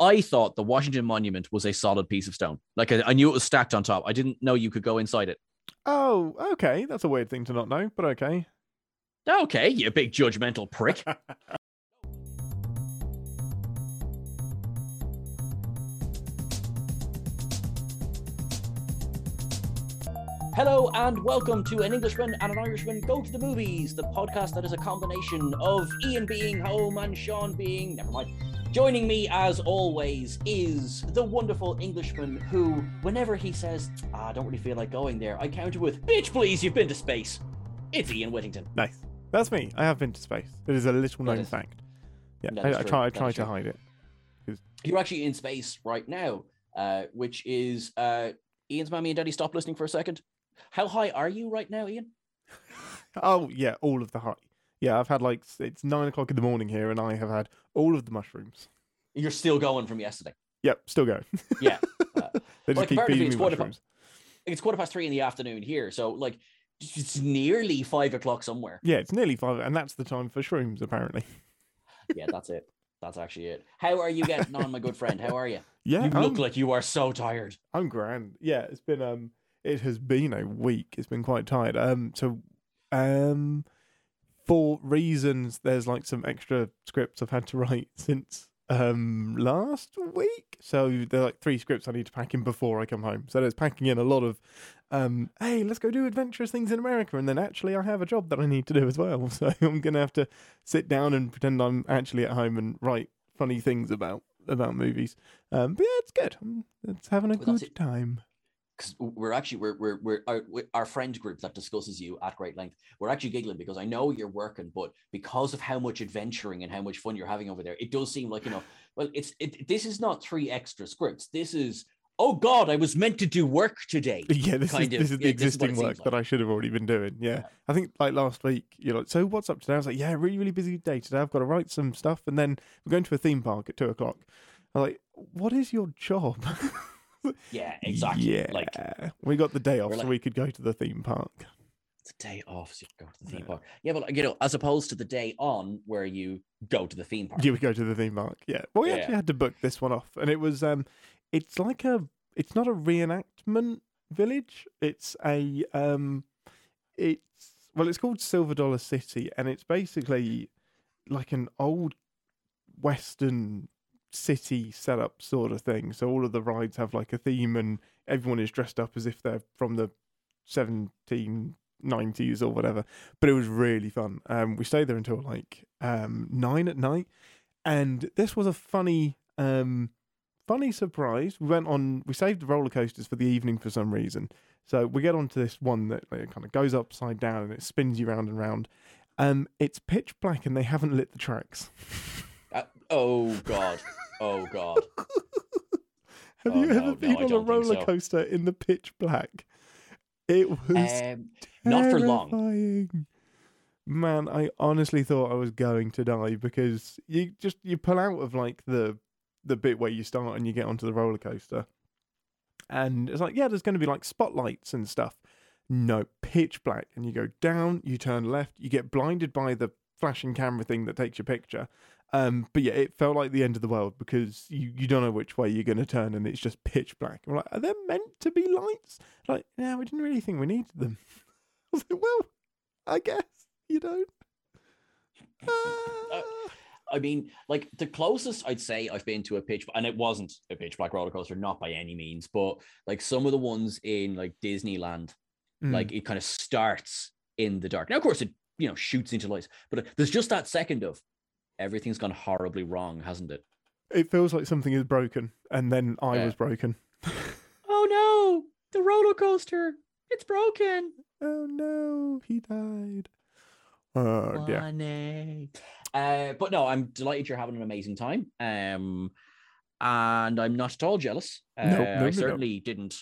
I thought the Washington Monument was a solid piece of stone. Like I, I knew it was stacked on top. I didn't know you could go inside it. Oh, okay. That's a weird thing to not know, but okay. Okay, you big judgmental prick. Hello and welcome to An Englishman and an Irishman Go to the Movies, the podcast that is a combination of Ian being home and Sean being, never mind. Joining me as always is the wonderful Englishman who, whenever he says, ah, I don't really feel like going there, I counter with, Bitch, please, you've been to space. It's Ian Whittington. Nice. That's me. I have been to space. It is a little known is- fact. Yeah, I, I try. I try to hide it. You're actually in space right now, uh, which is uh, Ian's mommy and daddy. Stop listening for a second. How high are you right now, Ian? Oh yeah, all of the high. Yeah, I've had like it's nine o'clock in the morning here, and I have had all of the mushrooms. You're still going from yesterday. Yep, still going. Yeah. Uh, they just keep feeding it's me pa- mushrooms. it's quarter past three in the afternoon here, so like it's nearly five o'clock somewhere. Yeah, it's nearly five, and that's the time for shrooms apparently. Yeah, that's it. That's actually it. How are you getting on, my good friend? How are you? Yeah, you I'm, look like you are so tired. I'm grand. Yeah, it's been um, it has been a week. It's been quite tired. Um, so um, for reasons, there's like some extra scripts I've had to write since um last week. So there are like three scripts I need to pack in before I come home. So there's packing in a lot of um, hey, let's go do adventurous things in America, and then actually I have a job that I need to do as well. So I'm gonna have to sit down and pretend I'm actually at home and write funny things about about movies. Um, but yeah, it's good. It's having a Well, good time. Because we're actually we're we're, we're our, our friend group that discusses you at great length we're actually giggling because i know you're working but because of how much adventuring and how much fun you're having over there it does seem like you know well it's it, this is not three extra scripts this is oh god i was meant to do work today Yeah, this is Kind this is the yeah, this is existing work seems that. I should have already been doing. Yeah. Yeah. I think like last week, you're like, so what's up today? I was like, yeah, really, really busy day today. I've got to write some stuff, and then we're going to a theme park at two o'clock. I'm like, what is your job? yeah exactly Yeah, like we got the day off, We're so we could go to the theme park. The day off so you go to the theme Yeah. park yeah but you know as opposed to the day on where you go to the theme park Yeah, we go to the theme park. Yeah. Well, we Yeah. actually had to book this one off, and it was um, it's like a, it's not a reenactment village. It's a um, it's well, it's called Silver Dollar City, and it's basically like an old western city setup sort of thing. So all of the rides have like a theme, and everyone is dressed up as if they're from the seventeen nineties or whatever. But it was really fun. Um, we stayed there until like um nine at night, and this was a funny um funny surprise. We went on. We saved the roller coasters for the evening for some reason. So we get onto this one that like, kind of goes upside down and it spins you round and round. Um, it's pitch black and they haven't lit the tracks. Uh, oh god oh god Have Oh, you ever no, no, been I on a roller so. coaster in the pitch black? It was um, not for long. Man, I honestly thought I was going to die because you just you pull out of like the the bit where you start and you get onto the roller coaster. And it's like, yeah, there's going to be like spotlights and stuff. No, pitch black. And you go down, you turn left, you get blinded by the flashing camera thing that takes your picture. Um, but yeah, it felt like the end of the world because you, you don't know which way you're going to turn and it's just pitch black. I'm like, are there meant to be lights? Like, yeah, we didn't really think we needed them. I was like, well, I guess you don't. Ah. I mean, like the closest I'd say I've been to a pitch, and it wasn't a pitch black roller coaster, not by any means, but like some of the ones in like Disneyland, Mm. like it kind of starts in the dark. Now, of course, it you know shoots into lights, but there's just that second of everything's gone horribly wrong, hasn't it? it feels like something is broken, and then I Yeah. was broken. Oh no, the roller coaster, it's broken. oh no, he died. Oh yeah. Uh, but no, I'm delighted you're having an amazing time. Um, and I'm not at all jealous. Uh, No, no, no, I no. certainly didn't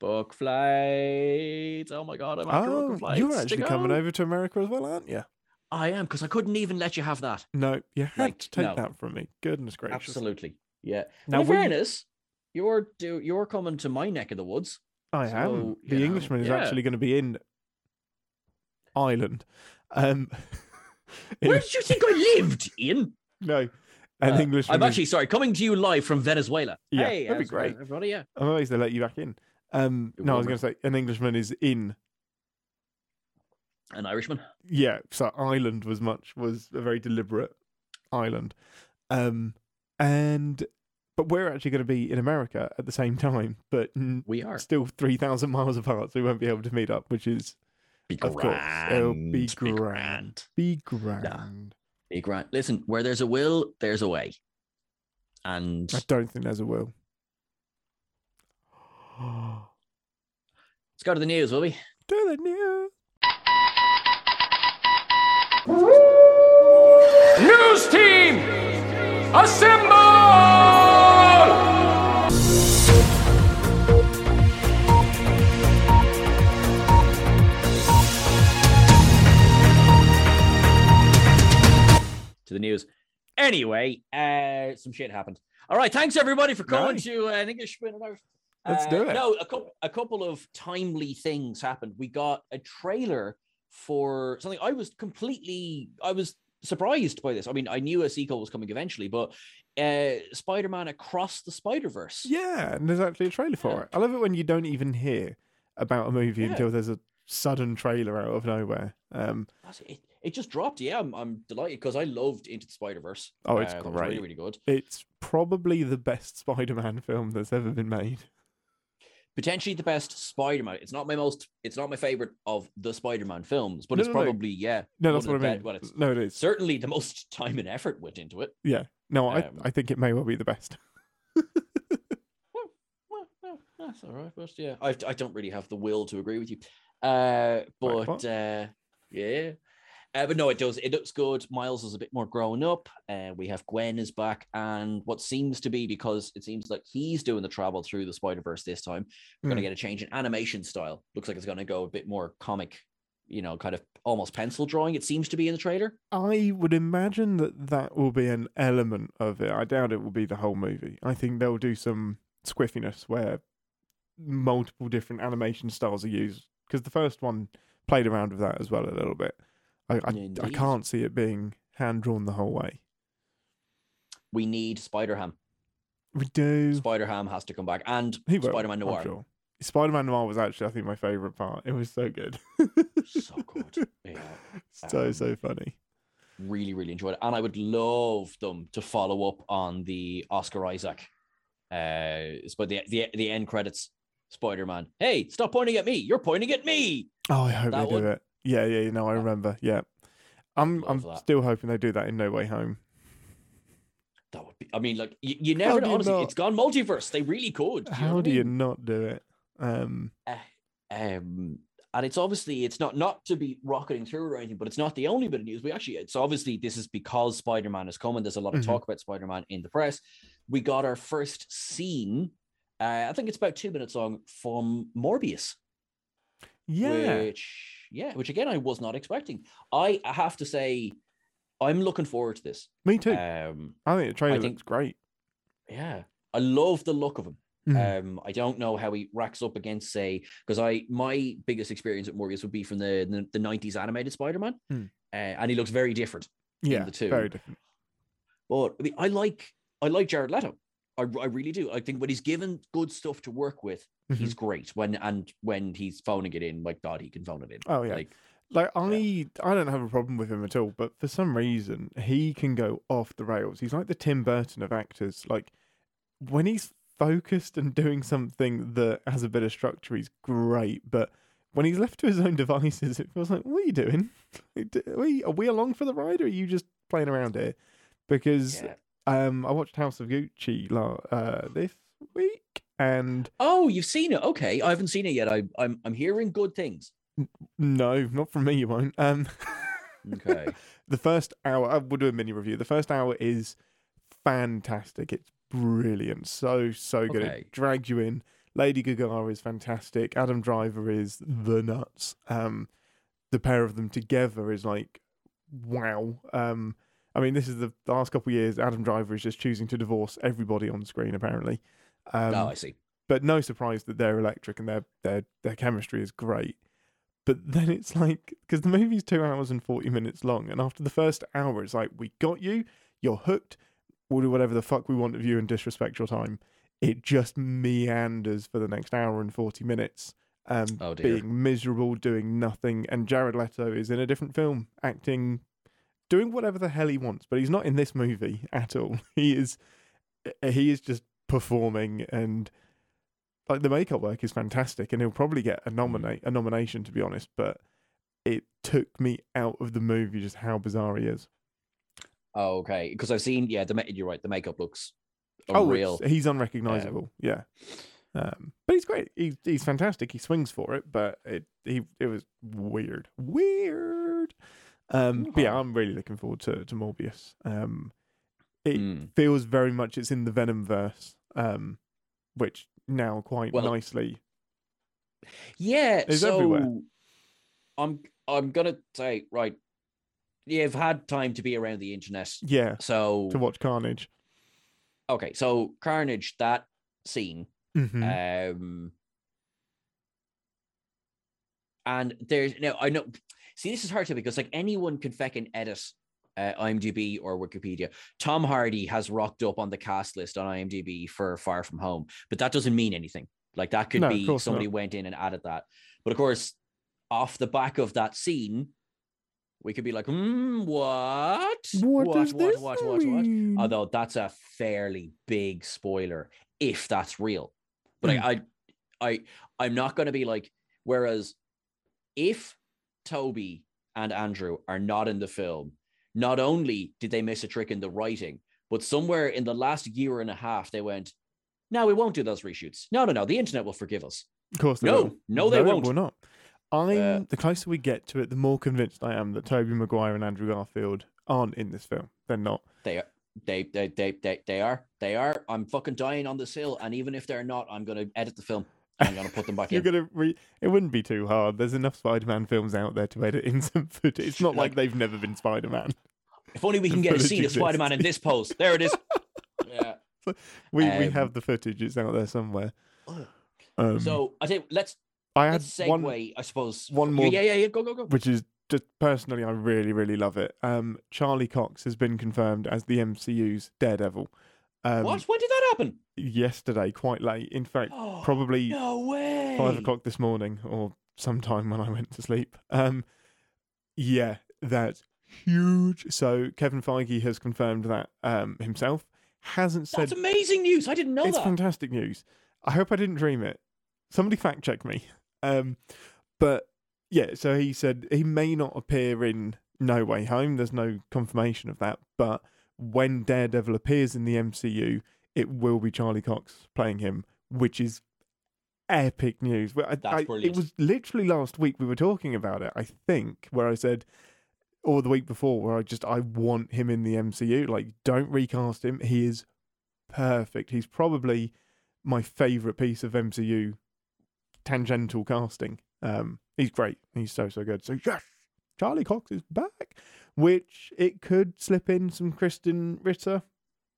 book flights. Oh my god, I'm after Oh, booking flights. you're actually coming over to America as well, aren't you? I am because I couldn't even let you have that. No, you had Like, to take no. that from me. Goodness gracious. Absolutely, yeah. Now in fairness, you're do you're coming to my neck of the woods. I am. The you know, Englishman is yeah. actually going to be in Ireland. Um, in- Where did you think I lived, Ian? no, an Uh, Englishman. I'm is- actually sorry, coming to you live from Venezuela. Yeah, hey, that'd be great. everybody. Yeah, I'm amazed they let you back in. Um, no, I was going to say an Englishman is in. An Irishman. Yeah, so Ireland was much was a very deliberate island, um, and but we're actually going to be in America at the same time, but We are. still three thousand miles apart, so we won't be able to meet up, which is Be Of course, it'll be grand. Be grand. be grand. Be grand. Listen, where there's a will, there's a way. And I don't think there's a will. let's go to the news, will we? Do the news. News team, assemble! To the news. Anyway, uh, some shit happened. All right, thanks everybody for coming Nice. to uh, an Englishman and Irish. Let's Uh, do it. No, a couple, a couple of timely things happened. We got a trailer for something I was completely, I was surprised by this. I mean, I knew a sequel was coming eventually, but uh, Spider-Man Across the Spider-Verse. Yeah, and there's actually a trailer for Yeah. it. I love it when you don't even hear about a movie Yeah. until there's a sudden trailer out of nowhere. Um, it. It just dropped. Yeah, I'm, I'm delighted because I loved Into the Spider Verse. Oh, it's really, great. really good. it's probably the best Spider-Man film that's ever been made. Potentially the best Spider Man. It's not my most. It's not my favorite of the Spider Man films, but No, it's no, no. probably yeah. No, that's what I mean. Well, it's no, it is. certainly the most time and effort went into it. Yeah. No, I, Um, I think it may well be the best. Well, well, that's all right. But yeah, I, I don't really have the will to agree with you. Uh, but what? uh, yeah. Uh, but no, it does. It looks good. Miles is a bit more grown up. Uh, we have Gwen is back, and what seems to be because it seems like he's doing the travel through the Spider Verse this time. We're going to get a change in animation style. Looks like it's going to go a bit more comic, you know, kind of almost pencil drawing. It seems to be in the trailer. I would imagine that that will be an element of it. I doubt it will be the whole movie. I think they'll do some squiffiness where multiple different animation styles are used because the first one played around with that as well a little bit. I I, I can't see it being hand drawn the whole way. We need Spider Ham. We do. Spider Ham has to come back, and Spider Man Noir. sure. Spider-Man Noir was actually, I think, my favorite part. It was so good. So good. Yeah. so Um, so funny. really, really enjoyed it. And I would love them to follow up on the Oscar Isaac. Uh, but the the the end credits. Spider Man. Hey, stop pointing at me. You're pointing at me. Oh, I hope that they do it. Yeah, yeah, you know, I remember. Yeah, I'm I'm that. still hoping they do that in No Way Home. That would be. I mean, like you, you never How know. do you Honestly, not? it's gone multiverse. They really could. you know How what do I you mean? not do it? Um, um and it's obviously it's not not to be rocketing through or anything but it's not the only bit of news we actually it's obviously this is because spider-man is coming there's a lot of Mhm. talk about spider-man in the press we got our first scene uh, i think it's about two minutes long from morbius yeah, which yeah which again i was not expecting i I have to say i'm looking forward to this me too. um I think the trailer think- looks great. yeah i love the look of him Mm. Um, I don't know how he racks up against, say, because I my biggest experience with Morbius would be from the the, the 90s animated Spider-Man, Hmm. uh, and he looks very different. yeah, the two. very different. But I mean, I like I like Jared Leto. I, I really do. I think when he's given good stuff to work with, Mm-hmm. he's great. When and when he's phoning it in, like God, he can phone it in. Oh, yeah. Like, Like I, I don't have a problem with him at all, but for some reason he can go off the rails. He's like the Tim Burton of actors. Like when he's focused and doing something that has a bit of structure, he's great. But when he's left to his own devices, it feels like, what are you doing? Are we, are we along for the ride, or are you just playing around here? Because yeah. Um, I watched House of Gucci la- uh, this week, and Oh, you've seen it? Okay, I haven't seen it yet. I, I'm I'm hearing good things. no, not from me. You won't. Um, Okay. the first hour, I will do a mini review. The first hour is fantastic. It's brilliant. So, so good. Okay. It drags you in. Lady Gaga is fantastic. Adam Driver is the nuts. Um, the pair of them together is like, wow. Um, I mean, this is the, the last couple of years. Adam Driver is just choosing to divorce everybody on screen, apparently. Um, oh, I see. but no surprise that they're electric and their their their chemistry is great. But then it's like because the movie's two hours and forty minutes long, and after the first hour, it's like we got you, you're hooked. we'll do whatever the fuck we want of you and disrespect your time. It just meanders for the next hour and 40 minutes, um, Oh, being miserable, doing nothing. And Jared Leto is in a different film, acting, doing whatever the hell he wants, but he's not in this movie at all. He is, he is just performing and like the makeup work is fantastic and he'll probably get a nominate a nomination to be honest but it took me out of the movie just how bizarre he is Oh, okay. Because I've seen, yeah, the you're right. The makeup looks oh unreal. it's- he's unrecognizable yeah um, but he's great he's, he's fantastic he swings for it but it he it was weird weird um but yeah i'm really looking forward to to morbius um it Mm. feels very much it's in the venom verse um which now quite Well- nicely Yeah, It's so everywhere. I'm I'm gonna say right. You've had time to be around the internet, yeah so to watch carnage okay. So Carnage, that scene, Mhm. um, and there's now I know. See, this is hard to because like anyone can feckin' edit uh, IMDb or Wikipedia. Tom Hardy has rocked up on the cast list on IMDb for Far From Home, but that doesn't mean anything. Like that could No, be somebody not. went in and added that. But of course, off the back of that scene, we could be like, hmm, what? What, does what, this what, what, what? mean? Although that's a fairly big spoiler if that's real. But Hmm. I, I, I, I'm not going to be like. Whereas, if Tobey and Andrew are not in the film, not only did they miss a trick in the writing, but somewhere in the last year and a half they went, "No, we won't do those reshoots. No, no, no. The internet will forgive us." Of course, they No, will. no, they it won't. We're not. I'm Uh, the closer we get to it, the more convinced I am that Tobey Maguire and Andrew Garfield aren't in this film. They're not. They are. They, they, they, they, they are. They are. I'm fucking dying on this hill, and even if they're not, I'm going to edit the film. I'm going to put them back You're in. gonna. Re- it wouldn't be too hard. There's enough Spider-Man films out there to edit in some footage. It's not like, Like- they've never been Spider-Man. If only we can get a scene of. Spider-Man in this pose. There it is. Yeah. We we Um, have the footage. It's out there somewhere. Um, So I think let's I had let's segue. one, I suppose one more- Yeah, yeah, yeah. Go, go, go. which is just personally, I really really love it. Um, Charlie Cox has been confirmed as the MCU's Daredevil. Um, what? When did that happen? Yesterday, quite late. In fact, Oh, probably no way. five o'clock this morning or sometime when I went to sleep. Um, yeah, that's huge. So Kevin Feige has confirmed that um, himself. Hasn't said That's amazing news. I didn't know it's that. fantastic news. I hope I didn't dream it. Somebody fact check me. Um, but yeah, so he said he may not appear in No Way Home. There's no confirmation of that. But when Daredevil appears in the MCU, it will be Charlie Cox playing him, which is epic news. I- That's I- brilliant. It was literally last week we were talking about it. I think where I said, or the week before, where I just I want him in the MCU. Like, don't recast him. He is perfect. He's probably my favorite piece of MCU tangential casting. Um, he's great. He's so so good. So yes, Charlie Cox is back. Which it could slip in some Krysten Ritter,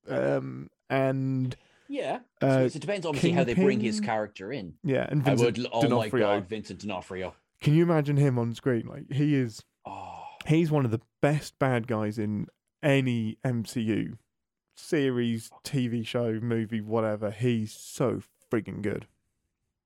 um, and Yeah. uh, so it depends obviously how they bring his character in. yeah, and I Vincent would. Oh my D'Onofrio. god, Vincent D'Onofrio. Can you imagine him on screen? Like he is. Oh, He's one of the best bad guys in any MCU series, TV show, movie, whatever. He's so friggin' good.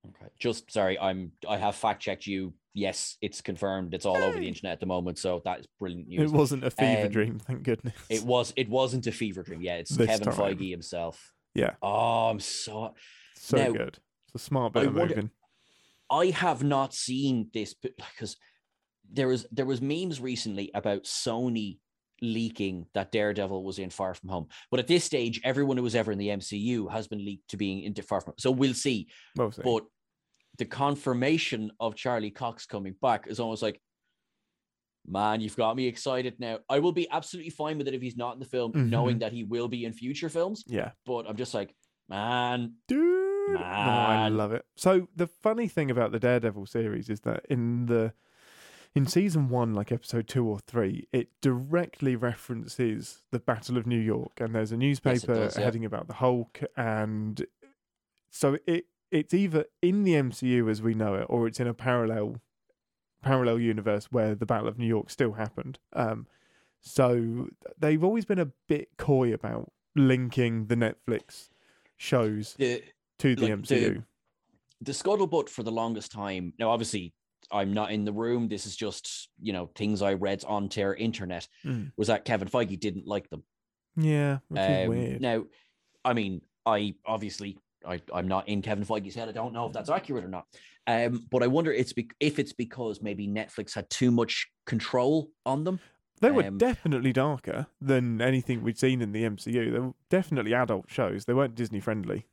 Okay. Just sorry. I'm. I have fact checked you. Yes, it's confirmed. It's all over the internet at the moment. So that is brilliant news. It wasn't a fever Um, dream, thank goodness. It was. It wasn't a fever dream. Yeah, it's This Kevin time. Feige himself. Yeah. Oh, I'm so. so now, good. It's a smart bit I of moving. I have not seen this because there was there was memes recently about Sony leaking that Daredevil was in Far From Home, but at this stage, everyone who was ever in the MCU has been leaked to being in Far From Home. So we'll see. We'll see. But the confirmation of Charlie Cox coming back is almost like, man, you've got me excited now. I will be absolutely fine with it if he's not in the film, knowing Mhm. that he will be in future films. yeah. But I'm just like, man, Dude. No, I love it. So the funny thing about the Daredevil series is that in the in season one, like episode two or three, it directly references the Battle of New York, and there's a newspaper does, yeah. heading about the Hulk, and so it it's either in the MCU as we know it, or it's in a parallel parallel universe where the Battle of New York still happened. Um, so they've always been a bit coy about linking the Netflix shows The to the like, the- MCU. the scuttlebutt for the longest time. Now, obviously, I'm not in the room. This is just you know things I read on their internet. Mm. Was that Kevin Feige didn't like them. Yeah, which is Um, weird. Now, I mean, I obviously I, I'm not in Kevin Feige's head. I don't know if that's accurate or not. Um, but I wonder it's be- if it's because maybe Netflix had too much control on them. They were um, definitely darker than anything we'd seen in the MCU. They were definitely adult shows. They weren't Disney friendly.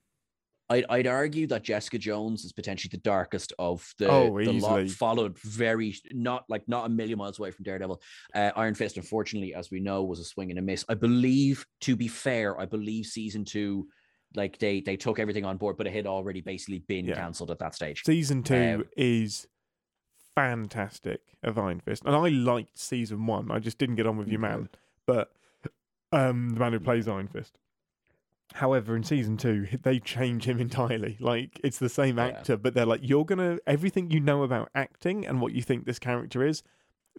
I'd, I'd argue that Jessica Jones is potentially the darkest of the, Oh, the lot, followed very not like not a million miles away from Daredevil. Uh, Iron Fist, unfortunately, as we know, was a swing and a miss. I believe, to be fair, I believe season two, like they they took everything on board, but it had already basically been Yeah. cancelled at that stage. Season two Um, is fantastic of Iron Fist, and I liked season one. I just didn't get on with your man, but um, the man who plays Iron Fist. However, in season two, they change him entirely. Like it's the same Yeah. actor, but they're like, "You're gonna everything you know about acting and what you think this character is,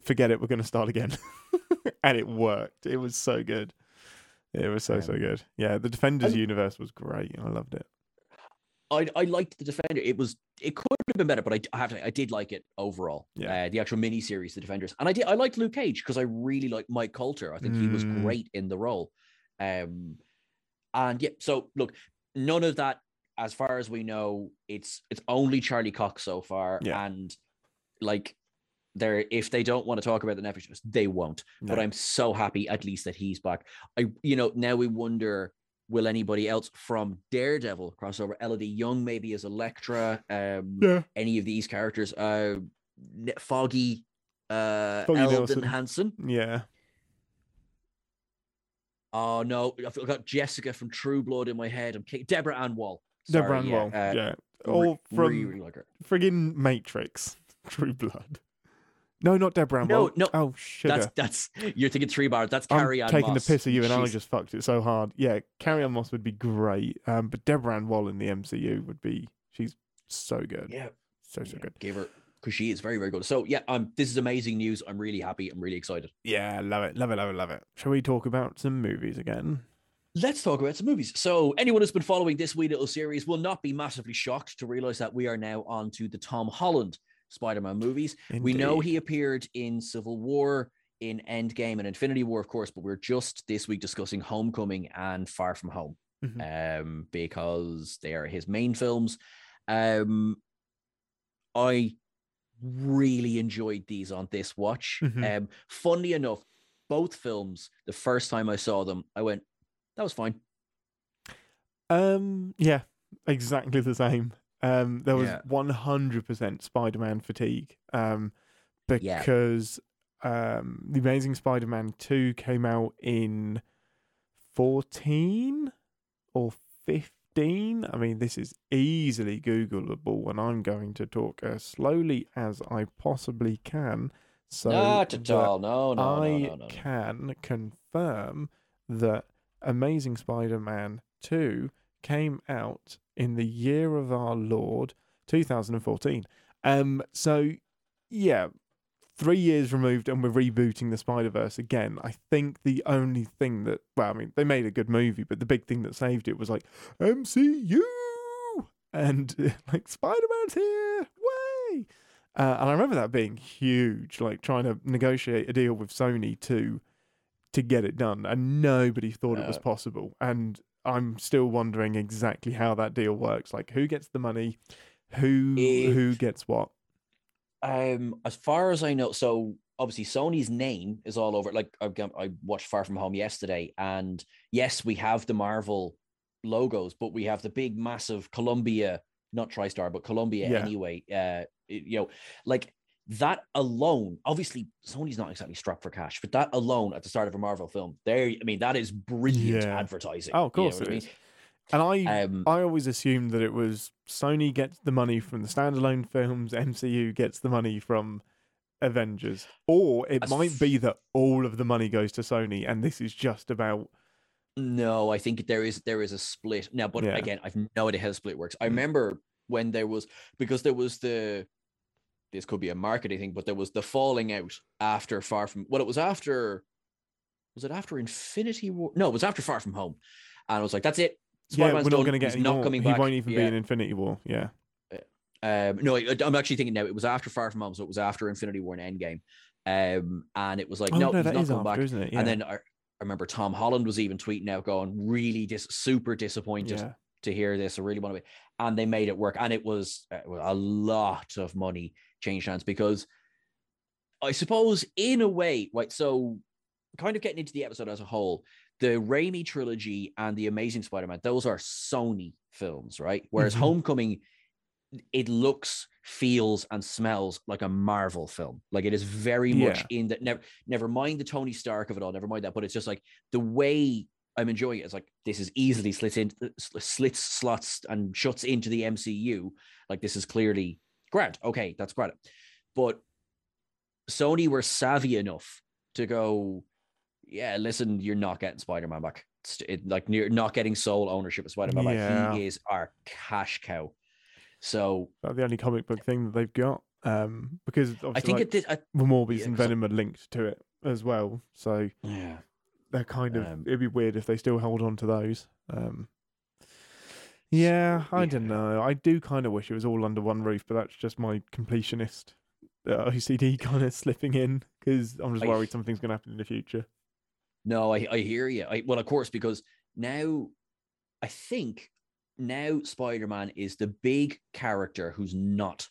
forget it. We're gonna start again," and it worked. It was so good. It was so so Um, good. Yeah, the Defenders and- universe was great. I loved it. I I liked the Defender. It was it could have been better, but I, I have to I did like it overall. Yeah. Uh, the actual mini series, The Defenders, and I did I liked Luke Cage because I really liked Mike Colter. I think he was Mm. great in the role. Um, and yeah, so look, none of that, as far as we know, it's it's only Charlie Cox so far, Yeah. and like. They're, if they don't want to talk about the Netflix shows, they won't. But I'm so happy at least that he's back. I, you know, now we wonder will anybody else from Daredevil crossover? Elodie Yung maybe as Elektra. Um, Yeah. any of these characters? Uh, Foggy, uh, Foggy Elden Nelson. Henson. Yeah. Oh no, I've got Jessica from True Blood in my head. I'm kidding. Deborah Ann Woll. Deborah Ann Woll. uh, yeah. re- All from really, really like friggin' Matrix. True Blood. No, not Deborah Ann No, no, Oh, sugar. That's that's you're thinking three bars. That's I'm Carrie Ann taking Moss. the piss of you, and I just fucked it so hard. Yeah, Carrie-Anne Moss would be great, um, but Deborah Ann Woll in the MCU would be. She's so good, yeah, so so yeah, good. Give her because she is very very good. So yeah, um, this is amazing news. I'm really happy. I'm really excited. Yeah, love it, love it, love it, love it. Shall we talk about some movies again? Let's talk about some movies. So, anyone who's been following this wee little series will not be massively shocked to realize that we are now on to the Tom Holland Spider Man movies. We know he appeared in Civil War, in Endgame, and Infinity War, of course, but we're just this week discussing Homecoming and Far From Home Mhm. um, because they are his main films. Um, I really enjoyed these on this watch. Mhm. Um, funnily enough, both films, the first time I saw them, I went, that was fine. Um, yeah, exactly the same. Um, there was Yeah. one hundred percent Spider-Man fatigue. Um, Yeah. because um, the Amazing Spider-Man two came out in fourteen or fifteen. I mean, this is easily Googleable, and I'm going to talk as slowly as I possibly can. So Not at all. No, no, I no, no, no, no. can confirm that Amazing Spider Man 2 came out in the year of our Lord 2014. Um, so, yeah, three years removed and we're rebooting the Spider Verse again. I think the only thing that, well, I mean, they made a good movie, but the big thing that saved it was like MCU and like Spider Man's here. Way. Uh, and I remember that being huge, like trying to negotiate a deal with Sony to to get it done, and nobody thought it was Uh, possible. And I'm still wondering exactly how that deal works. Like, who gets the money, who who gets what? Um, as far as I know, so obviously Sony's name is all over. Like I've got, I watched Far From Home yesterday, and yes, we have the Marvel logos, but we have the big, massive Columbia, not TriStar, but Columbia Yeah. anyway. Uh, it- you know, like that alone. Obviously, Sony's not exactly strapped for cash, but that alone at the start of a Marvel film, there. I mean, that is brilliant Yeah. advertising. Oh, of you know course I is. And I, um, I always assumed that it was Sony gets the money from the standalone films, MCU gets the money from Avengers, or it might f- be that all of the money goes to Sony, and this is just about No, I think there is there is a split now, but Yeah. again, I've no idea how the split works. I Mm. remember when there was because there was the this could be a marketing thing, but there was the falling out after Far From well, it was after was it after Infinity War? No, it was after Far From Home, and I was like, that's it. yeah, Spider-Man's we're not going to get not more. coming he won't even be in Infinity War. Yeah. Um, no, I- I'm actually thinking now. It was after Far From Home, so it was after Infinity War and Endgame. Um, and it was like, oh, no, no, he's that not coming after, back. isn't it? Yeah. And then I, I remember Tom Holland was even tweeting out, going, really dis- super disappointed yeah. to hear this. I really want to be. And they made it work. And it was uh, a lot of money changed hands because I suppose, in a way, right? So, kind of getting into the episode as a whole, the Raimi trilogy and the Amazing Spider Man, those are Sony films, right? Whereas Mhm. Homecoming, it looks, feels, and smells like a Marvel film. Like it is very much in that. Never, never mind the Tony Stark of it all. Never mind that. But it's just like the way I'm enjoying it. It's like this is easily slits in, slits, slots, and shuts into the MCU. Like this is clearly Grant. Okay, that's great. But Sony were savvy enough to go, yeah, listen, you're not getting Spider-Man back. It's- It, like you're not getting sole ownership of Spider-Man back. Yeah. He is our cash cow. So That's the only comic book thing that they've got. Um, because obviously I think like, it did. I, Morbius yeah, and Venom are linked to it as well. So yeah. they're kind of Um, it'd be weird if they still hold on to those. Um, yeah, I don't know. I do kind of wish it was all under one roof, but that's just my completionist uh, OCD kind of slipping in because I'm just I- worried something's going to happen in the future. No, I, I hear you. I, well, of course, because now I think now Spider Man is the big character who's not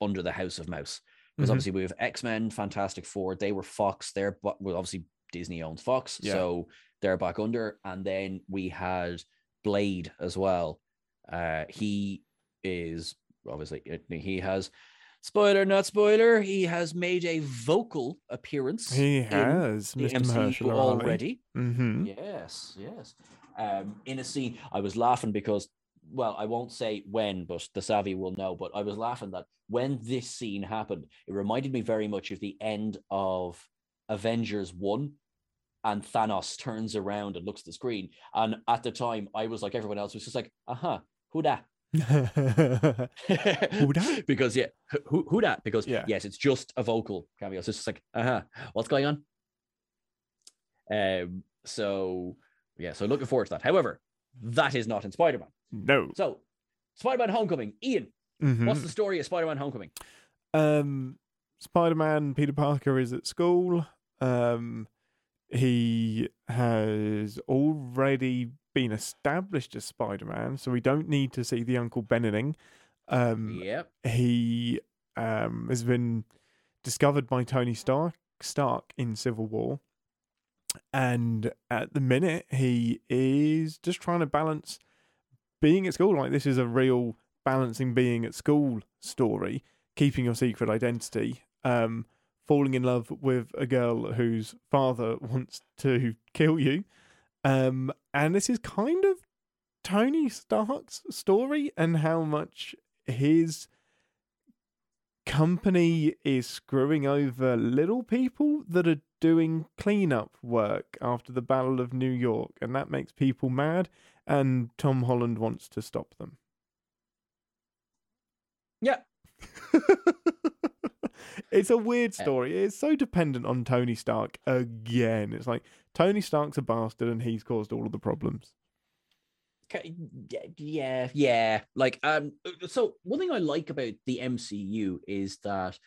under the House of Mouse. Because Mhm. obviously we have X Men, Fantastic Four. They were Fox. They're but well, obviously Disney owns Fox, Yeah. so they're back under. And then we had Blade as well. Uh, he is obviously he has spoiler, not spoiler. He has made a vocal appearance. He has, the Mr. MCU Mahershala already. Mm-hmm. Yes, yes. Um, in a scene, I was laughing because, well, I won't say when, but the savvy will know. But I was laughing that when this scene happened, it reminded me very much of the end of Avengers 1. And Thanos turns around and looks at the screen. And at the time, I was like everyone else, was just like, uh huh, who that? Who dat? because yeah, who who that? Because Yeah. yes, it's just a vocal cameo. So it's just like, uh huh, what's going on? Um. So yeah, so looking forward to that. However, that is not in Spider Man. no. So Spider Man Homecoming, Ian, Mhm. what's the story of Spider Man Homecoming? Um, Spider Man Peter Parker is at school. Um, he has already been established as Spider Man, so we don't need to see the Uncle Benning. Um, Yep. he um, has been discovered by Tony Stark Stark in Civil War, and at the minute he is just trying to balance being at school. Like this is a real balancing being at school story, keeping your secret identity, um, falling in love with a girl whose father wants to kill you, um, and this is kind of Tony Stark's story and how much his company is screwing over little people that are doing cleanup work after the Battle of New York, and that makes people mad. And Tom Holland wants to stop them. Yeah. it's a weird story. It's so dependent on Tony Stark again. It's like Tony Stark's a bastard and he's caused all of the problems. Yeah, yeah, yeah. Like, um, so one thing I like about the MCU is that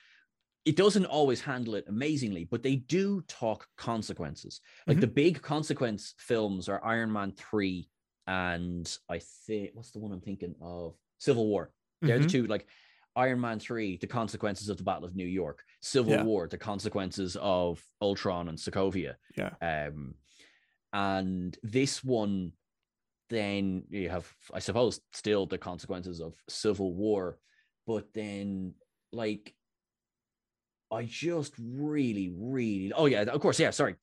it doesn't always handle it amazingly, but they do talk consequences. Like Mhm. the big consequence films are Iron Man three and I think what's the one I'm thinking of? Civil War. They're the Mhm. two. Like Iron Man three, the consequences of the Battle of New York. Civil Yeah. War, the consequences of Ultron and Sokovia. Yeah. Um, and this one, then you have, I suppose, still the consequences of civil war, but then like, I just really, really, oh yeah, of course, yeah. Sorry,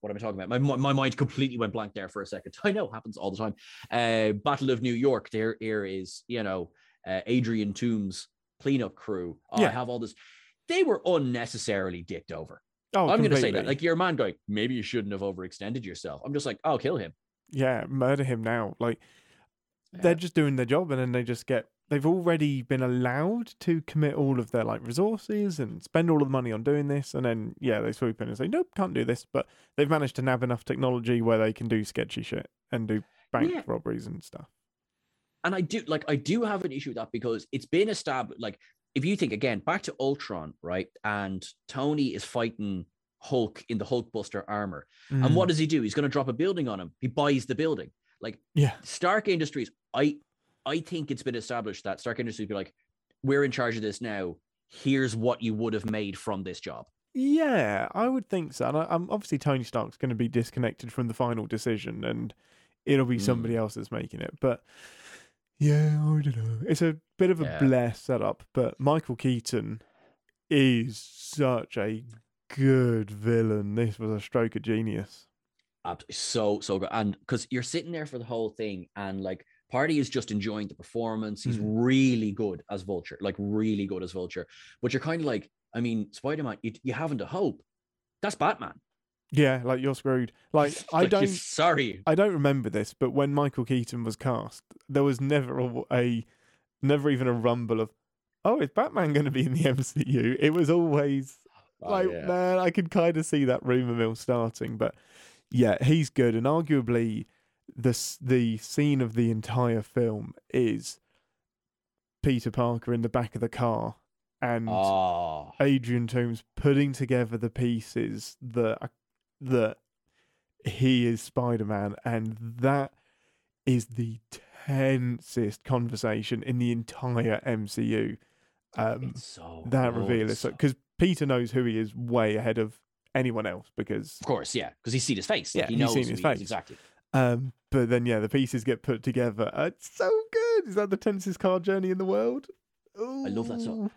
what am I talking about? My my my mind completely went blank there for a second. I know happens all the time. Uh, Battle of New York. There, here is you know uh, Adrian Toomes cleanup crew. Oh, I have all this. They were unnecessarily dicked over. Oh, I'm going to say that. Like, you're man going, maybe you shouldn't have overextended yourself. I'm just like, oh, kill him. yeah, murder him now. Like Yeah. they're just doing their job, and then they just get they've already been allowed to commit all of their like resources and spend all of the money on doing this, and then yeah, they swoop in and say nope, can't do this. But they've managed to nab enough technology where they can do sketchy shit and do bank Yeah. robberies and stuff. And I do like I do have an issue with that because it's been established. Like if you think again back to Ultron, right, and Tony is fighting Hulk in the Hulkbuster armor, Mm. and what does he do? He's going to drop a building on him. He buys the building. Like Yeah. Stark Industries, I I think it's been established that Stark Industries be like, we're in charge of this now. Here's what you would have made from this job. Yeah, I would think so. And I, um, obviously, Tony Stark's going to be disconnected from the final decision, and it'll be Mm. somebody else that's making it. But yeah, I don't know. It's a bit of a Yeah. bless setup, but Michael Keaton is such a good villain. This was a stroke of genius. So so good, and because you're sitting there for the whole thing, and like Party is just enjoying the performance. He's Mm. really good as Vulture, like really good as Vulture. But you're kind of like, I mean, Spider Man, you, you haven't a hope. That's Batman. Yeah, like you're screwed. Like I don't. Sorry. I don't remember this, but when Michael Keaton was cast, there was never a, a never even a rumble of, oh, is Batman going to be in the MCU? It was always Oh, like, yeah. man, I could kind of see that rumor mill starting. But yeah, he's good, and arguably the the scene of the entire film is Peter Parker in the back of the car and Oh, Adrian Toomes putting together the pieces that that he is Spider-Man, and that is the tensest conversation in the entire MCU. Um, so that good. reveal is So- because Peter knows who he is way ahead of anyone else because Of course, yeah, because he's seen his face. Like, Yeah, he he's knows seen his he is, face. exactly. um but then yeah the pieces get put together Uh, it's so good is that the tensest car journey in the world I love that song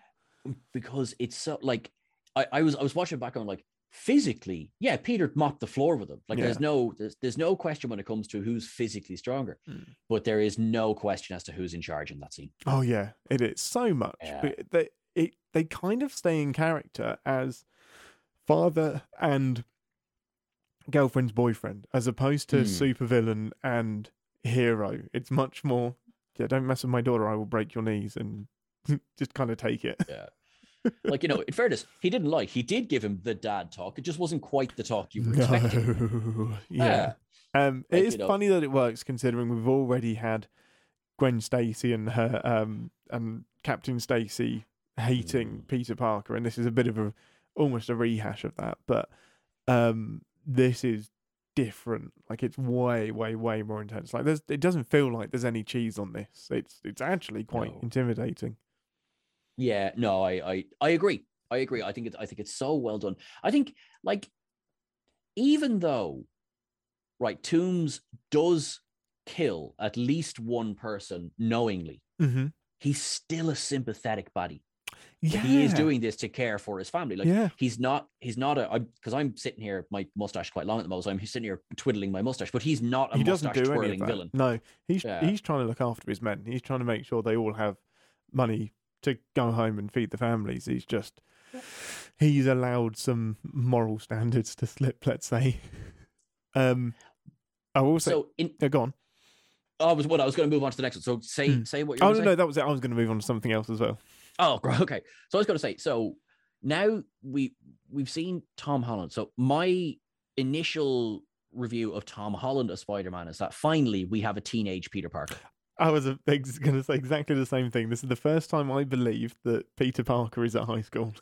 because it's so like I, I was I was watching back on like physically, yeah, Peter mopped the floor with him. Like Yeah. there's no there's, there's no question when it comes to who's physically stronger, Mm. but there is no question as to who's in charge in that scene. oh yeah it is so much Yeah. but they it they kind of stay in character as father and girlfriend's boyfriend as opposed to Hmm. supervillain and hero it's much more yeah don't mess with my daughter i will break your knees and just kind of take it Yeah. Like, you know, in fairness, he didn't like, he did give him the dad talk. It just wasn't quite the talk you were expecting. No. Yeah. Um, Like, it is you know- funny that it works considering we've already had Gwen Stacy and her um and Captain Stacy hating Mm. Peter Parker, and this is a bit of a almost a rehash of that, but um this is different. Like it's way, way, way more intense. Like there's it doesn't feel like there's any cheese on this. It's it's actually quite No. intimidating. Yeah, no, I, I, I agree. I agree. I think it's, I think it's so well done. I think, like, even though, right, Toomes does kill at least one person knowingly, Mm-hmm. he's still a sympathetic body. Yeah. He is doing this to care for his family. Like, yeah. he's not, he's not a, I'm, because I'm sitting here, my mustache quite long at the moment, so I'm sitting here twiddling my mustache, but he's not a he doesn't mustache do twirling villain. No, he's Yeah. he's trying to look after his men. He's trying to make sure they all have money to go home and feed the families. He's just he's allowed some moral standards to slip. Let's say. Um, I will say. So, in, yeah, go on. I was what I was going to move on to the next one. So, say, Hmm. say what you're Oh no, no, that was it. I was going to move on to something else as well. Oh, okay. So I was going to say, so now we we've seen Tom Holland. So my initial review of Tom Holland as Spider Man is that finally we have a teenage Peter Parker. I was going to say exactly the same thing. This is the first time I believe that Peter Parker is at high school.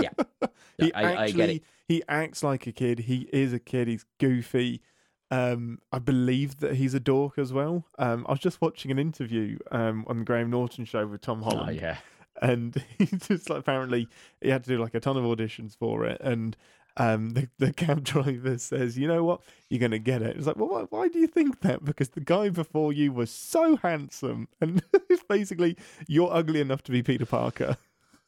Yeah. he I- I actually get it. he acts like a kid. He is a kid. He's goofy. Um, I believe that he's a dork as well. Um, I was just watching an interview um on the Graham Norton show with Tom Oh Holland, yeah. and he just like apparently he had to do like a ton of auditions for it, and um the, the cab driver says, you know what, you're gonna get it. It's like, well, why, why do you think that? Because the guy before you was so handsome, and it's basically you're ugly enough to be Peter Parker.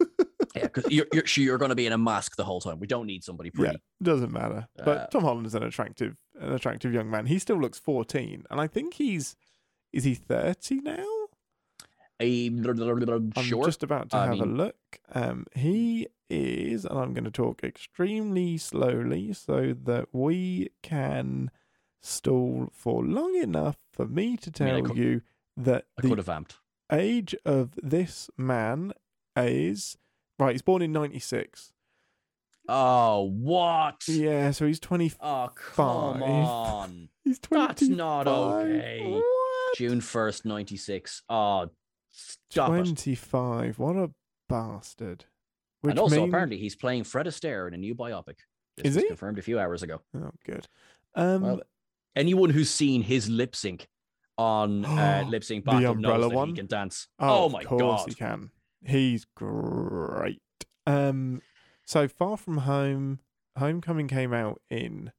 Yeah, because you're you're, you're going to be in a mask the whole time. We don't need somebody pretty. It doesn't matter. But Uh, Tom Holland is an attractive, an attractive young man. He still looks fourteen, and I think he's is he thirty now? I'm I'm sure. just about to I have a look. Um, he is, and I'm going to talk extremely slowly so that we can stall for long enough for me to I mean, I tell could- you that I the could have vamped. age of this man is right. He's born in '96. Oh, what? Yeah, so he's 20. Oh, come on. He's 25. That's not okay. What? June 1st, 96. Oh, stop it. 25. What a bastard. Which And also, mean- apparently, he's playing Fred Astaire in a new biopic. This Is was he? confirmed a few hours ago. Oh, good. Um, Well, anyone who's seen his lip sync on uh, lip sync The battle umbrella knows that one? he can dance. oh, Oh, my course god! he can. He's great. Um, so Far From Home, Homecoming came out in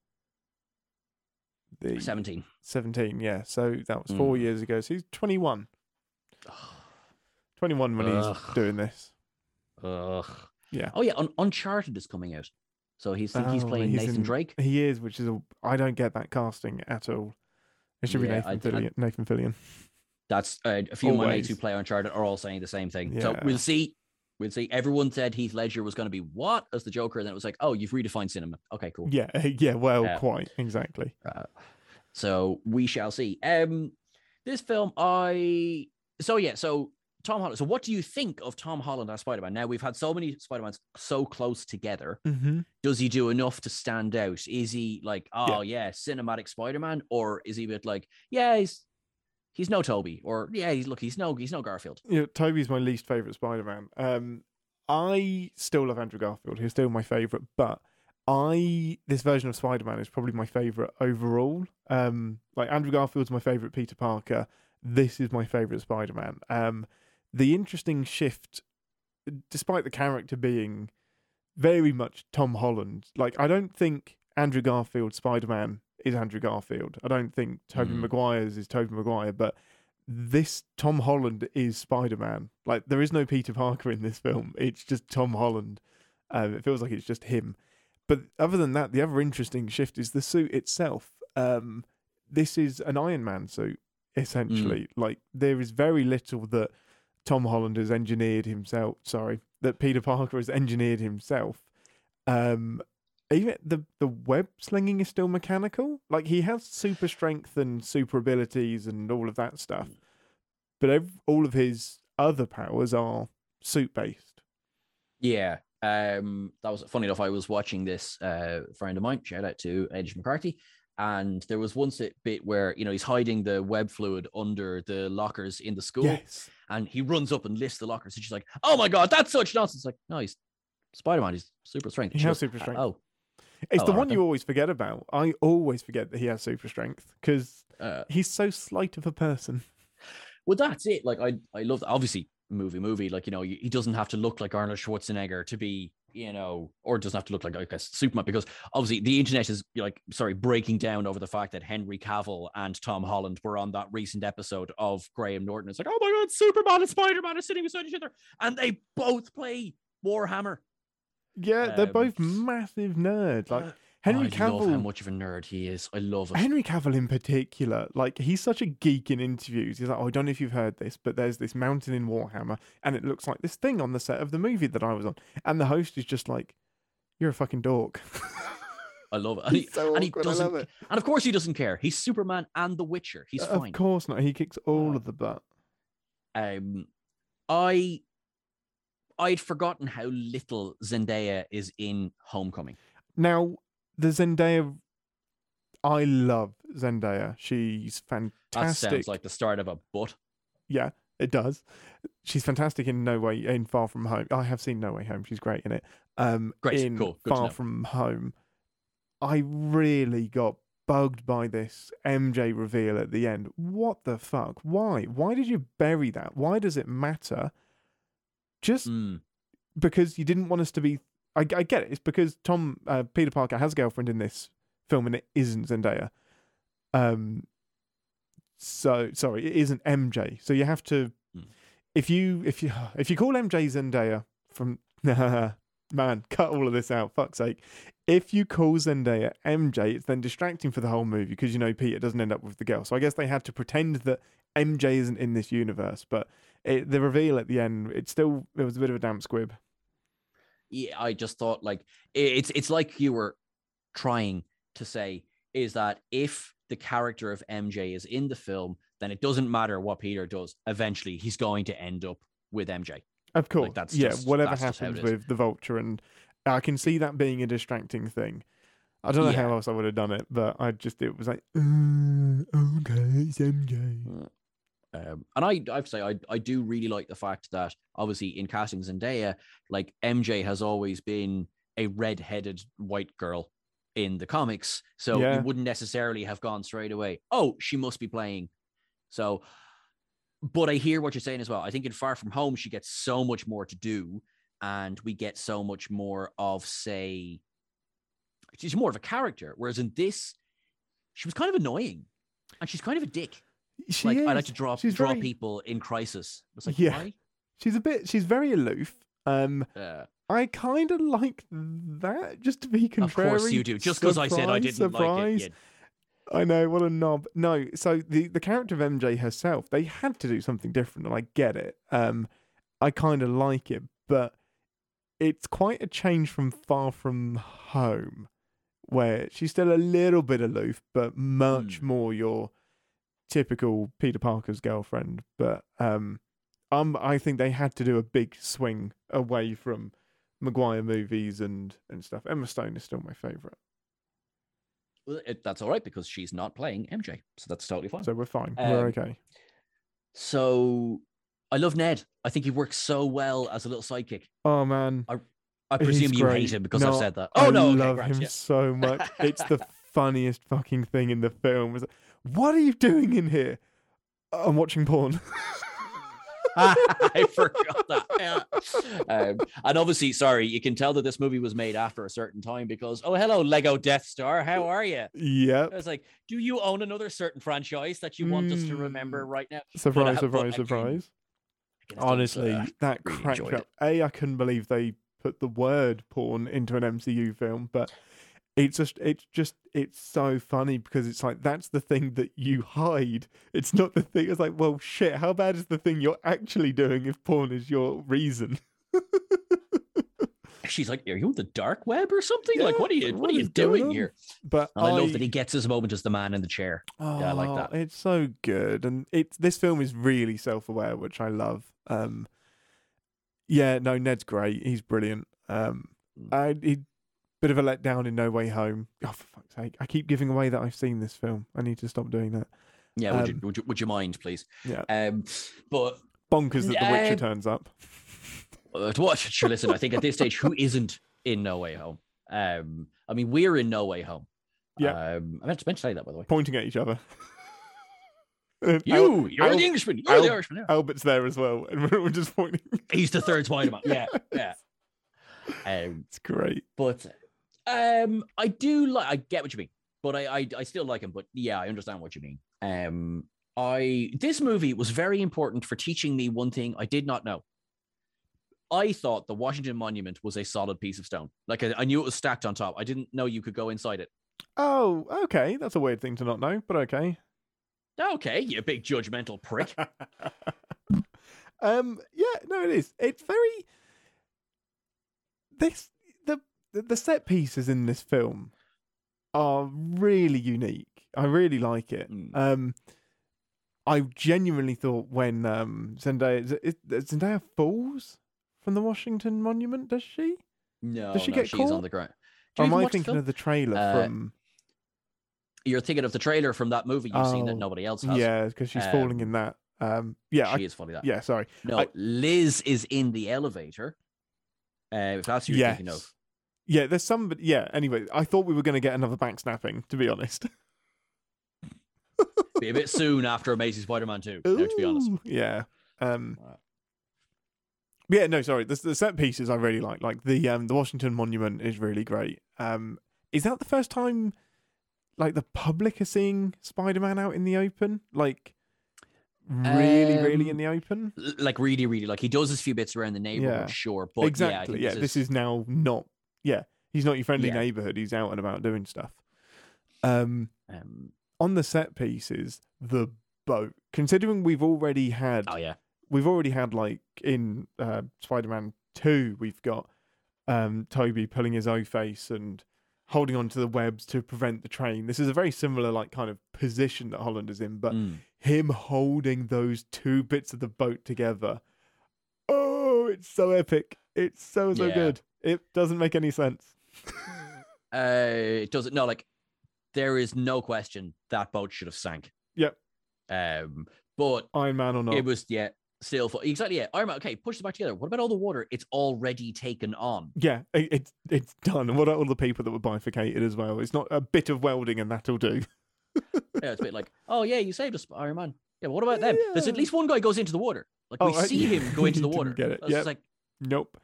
the 17. 17, yeah. So that was four Mm. years ago. So he's 21. 21 when Ugh. he's doing this. Ugh. Yeah. Oh yeah, Un- Uncharted is coming out. So he's think he's Oh, playing he's Nathan in- Drake. He is, which is a. I don't get that casting at all. It should Yeah, be Nathan I- Fillion. Nathan Fillion. That's uh, a few of my mates who Always. play Uncharted are all saying the same thing. So Yeah. we'll see. We'll see. Everyone said Heath Ledger was going to be what as the Joker, and then it was like, oh, you've redefined cinema. Okay, cool. Yeah, yeah. Well, Yeah. quite exactly. Uh, so we shall see. Um, this film, I so yeah, so Tom Holland. So what do you think of Tom Holland as Spider Man? Now we've had so many Spider Mans so close together. Mm-hmm. Does he do enough to stand out? Is he like, oh yeah, cinematic Spider Man, or is he a bit like, yeah, he's he's no Tobey, or yeah, he's look, he's no he's no Garfield. Yeah, Tobey's my least favorite Spider-Man. Um, I still love Andrew Garfield. He's still my favorite, but I this version of Spider-Man is probably my favorite overall. Um, like Andrew Garfield's my favorite Peter Parker. This is my favorite Spider-Man. Um, the interesting shift, despite the character being very much Tom Holland, like I don't think Andrew Garfield Spider-Man is Andrew Garfield. I don't think Tobey Mhm. Maguire's is Tobey Maguire, but this Tom Holland is Spider Man. Like there is no Peter Parker in this film. It's just Tom Holland. Um, it feels like it's just him. But other than that, the other interesting shift is the suit itself. Um, this is an Iron Man suit essentially. Like there is very little that Tom Holland has engineered himself. Sorry, that Peter Parker has engineered himself. Um, even the the web slinging is still mechanical. Like he has super strength and super abilities and all of that stuff, but ev- all of his other powers are suit based. Yeah. Um, that was funny enough. I was watching this uh friend of mine, shout out to Edge McCarthy, and there was once a bit where you know he's hiding the web fluid under the lockers in the school, Yes, and he runs up and lifts the lockers, and she's like, "Oh my god, that's such nonsense!" Like, no, he's Spider Man. He's super strength. He has super strength. Oh, it's Oh, the one you always forget about. I always forget that he has super strength because uh, he's so slight of a person. well, that's it. Like, I I love obviously movie movie. Like, you know, he doesn't have to look like Arnold Schwarzenegger to be, you know, or doesn't have to look like like a Superman because obviously the internet is like sorry breaking down over the fact that Henry Cavill and Tom Holland were on that recent episode of Graham Norton. It's like, oh my god, Superman and Spider Man are sitting beside each other, and they both play Warhammer. Yeah, they're Um, both massive nerds. Like Henry I love how much of a nerd he is. I love it. Henry Cavill in particular, like he's such a geek in interviews. He's like, oh, I don't know if you've heard this, but there's this mountain in Warhammer, and it looks like this thing on the set of the movie that I was on. And the host is just like, "You're a fucking dork." I love it. And he, He's so and he doesn't love it. and of course he doesn't care. He's Superman and the Witcher. He's of fine. Of course not. He kicks all Uh, of the butt. um i i'd forgotten how little zendaya is in homecoming Now, the Zendaya, I love Zendaya. She's fantastic. that sounds like the start of a butt Yeah, it does. She's fantastic in No Way in Far From Home. I have seen No Way Home. She's great in it. Um, Great, in cool, good Far. From Home, I really got bugged by this MJ reveal at the end. What the fuck? Why? Why did you bury that? Why does it matter? Just Mm, because you didn't want us to be. I, I get it. It's because Tom uh, Peter Parker has a girlfriend in this film, and it isn't Zendaya. Um. So sorry, it isn't MJ. So you have to, Hmm. if you if you if you call MJ Zendaya from man, cut all of this out. Fuck's sake. If you call Zendaya MJ, it's then distracting for the whole movie because you know Peter doesn't end up with the girl. So I guess they had to pretend that MJ isn't in this universe, but it, the reveal at the end, it still it was a bit of a damp squib. Yeah i just thought like it's it's like you were trying to say is that if the character of mj is in the film then it doesn't matter what Peter does. Eventually, he's going to end up with MJ. Of course, that's yeah. just- whatever that's just how it happens with the vulture, and I can see that being a distracting thing. I don't know Yeah. how else I would have done it, but I just it was like, uh, okay, it's MJ. Um, and I, I have to say, I, I do really like the fact that obviously in casting Zendaya, like MJ has always been a red-headed white girl in the comics, so Yeah. you wouldn't necessarily have gone straight away. Oh, she must be playing. So, but I hear what you're saying as well. I think in Far From Home, she gets so much more to do, and we get so much more of, say, she's more of a character. Whereas in this, she was kind of annoying, and she's kind of a dick She like is. I like to draw She's draw very, people in crisis. It's like Yeah. why? She's a bit. She's very aloof. Um, Uh, I kind of like that. Just to be contrary. of course you do. Just because I said I didn't surprise. like it. I know what a knob. No, so the the character of MJ herself, they had to do something different, and I get it. Um, I kind of like it, but it's quite a change from Far From Home, where she's still a little bit aloof, but much Hmm. more your typical Peter Parker's girlfriend. But um, um, I think they had to do a big swing away from Maguire movies and and stuff. Emma Stone is still my favorite, Well, it, that's all right because she's not playing MJ, so that's totally fine. so we're fine. we're Um, okay. So I love Ned. I think he works so well as a little sidekick. Oh man, I He's presume you great. hate him because No, I've said that. I Oh no, okay, love him yeah. so much. It's the funniest fucking thing in the film. It's like, what are you doing in here? I'm watching porn. I forgot that. Yeah. Um, and obviously, sorry, you can tell that this movie was made after a certain time because, oh, hello, Lego Death Star. How are you? Yeah. I was like, do you own another certain franchise that you want us to remember Mm. right now? Surprise, but surprise, again, surprise. Again, it's Honestly, uh, that really cracked enjoyed me up. A, I couldn't believe they put the word porn into an MCU film, but it's just it's just it's so funny because it's like that's the thing that you hide. It's not the thing. It's like, well, shit. How bad is the thing you're actually doing if porn is your reason? she's like, are you on the dark web or something? like, what are you, what, what are you doing here? But And I, love that he gets his moment as the man in the chair. Oh, Yeah, I like that. It's so good, and it's this film is really self-aware, which I love. Um, yeah, no, Ned's great. He's brilliant. Um, Mm. I he bit of a letdown in No Way Home. Oh, for fuck's sake! I keep giving away that I've seen this film. I need to stop doing that. Yeah, would, you, Um, would you would you mind, please? Yeah, Um, but bonkers that The Witcher Um, turns up. to what? Sure, listen. I think at this stage, who isn't in No Way Home? Um, I mean, we're in No Way Home. Yeah. Um, I meant to, meant to say that by the way. Pointing at each other. Al- You, you're Al- the Englishman. You're Al- the Irishman. yeah. Albert's there as well, and we're, we're just pointing. He's the third Spider-Man. Yeah, yeah. Um, It's great. but um, I do like. I get what you mean, but I, I I still like him. But yeah, I understand what you mean. Um, I this movie was very important for teaching me one thing I did not know. I thought the Washington Monument was a solid piece of stone. Like I, I knew it was stacked on top. I didn't know you could go inside it. Oh, okay. That's a weird thing to not know, but okay. Okay, you big judgmental prick. um yeah no it is it's very this the set pieces in this film are really unique i really like it Mm. um i genuinely thought when um zendaya is, is, zendaya falls from the washington monument does she No, Does she no, get she's caught? on the ground. Or am i watch the thinking of the trailer Uh, from You're thinking of the trailer from that movie you've seen that Oh, nobody else has. yeah because she's falling in Um, that um yeah she I, is funny that. yeah sorry No, I- Liz is in the elevator. Uh, if that's who you're yes thinking of. Yeah there's some but yeah anyway i thought we were going to get another back snapping to be honest Be a bit soon after Amazing Spider-Man 2, now, to be honest. Yeah. Um yeah, no, sorry. The, the set pieces I really like. Like the um the Washington Monument is really great. Um is that the first time like the public are seeing Spider-Man out in the open? Like really really in Um, the open? Like really, really, like he does his few bits around the neighborhood, Yeah. sure, but exactly. yeah, Yeah, this is now not yeah, he's not your friendly Yeah. neighborhood. He's out and about doing stuff. Um Um, on the set pieces, the boat. Considering we've already had oh yeah, we've already had like in uh, Spider-Man Two, we've got um, Tobey pulling his O face and holding onto the webs to prevent the train. This is a very similar like kind of position that Holland is in, but Mm. him holding those two bits of the boat together. Oh, it's so epic. It's so so Yeah. good. It doesn't make any sense. Uh, it doesn't. No, like there is no question that boat should have sank. Yep. Um, but Iron Man or not. it was yeah, still for exactly yeah. Iron Man. Okay, push it back together. What about all the water? It's already taken on. yeah, it, it's it's done. And what about all the people that were bifurcated as well? It's not a bit of welding and that'll do. Yeah, it's a bit like, oh yeah, you saved us, Iron Man. Yeah, but what about them? There's at least one guy goes into the water. Like we Oh, uh, see yeah. him go into the water. get it. I was Yep. just like, Nope.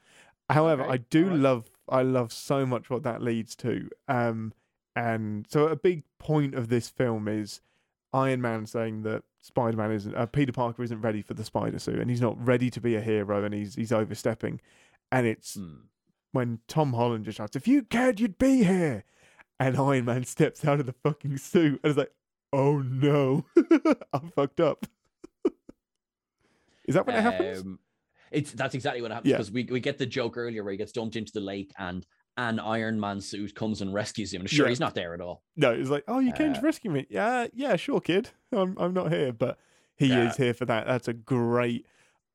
However, I do alright. love I love so much what that leads to. Um and so a big point of this film is Iron Man saying that Spider Man isn't uh, Peter Parker isn't ready for the spider suit and he's not ready to be a hero and he's he's overstepping. And it's hmm. when Tom Holland just shouts, If you cared you'd be here and Iron Man steps out of the fucking suit and it's like, Oh no. I'm fucked up. Is that when it happens? It's that's exactly what happens Yeah. because we, we get the joke earlier where he gets dumped into the lake and an Iron Man suit comes and rescues him. Sure, Yeah. he's not there at all. No, it's like, oh, you came to Uh, rescue me. Yeah, yeah, sure, kid. I'm, I'm not here, but he Yeah. is here for that. That's a great.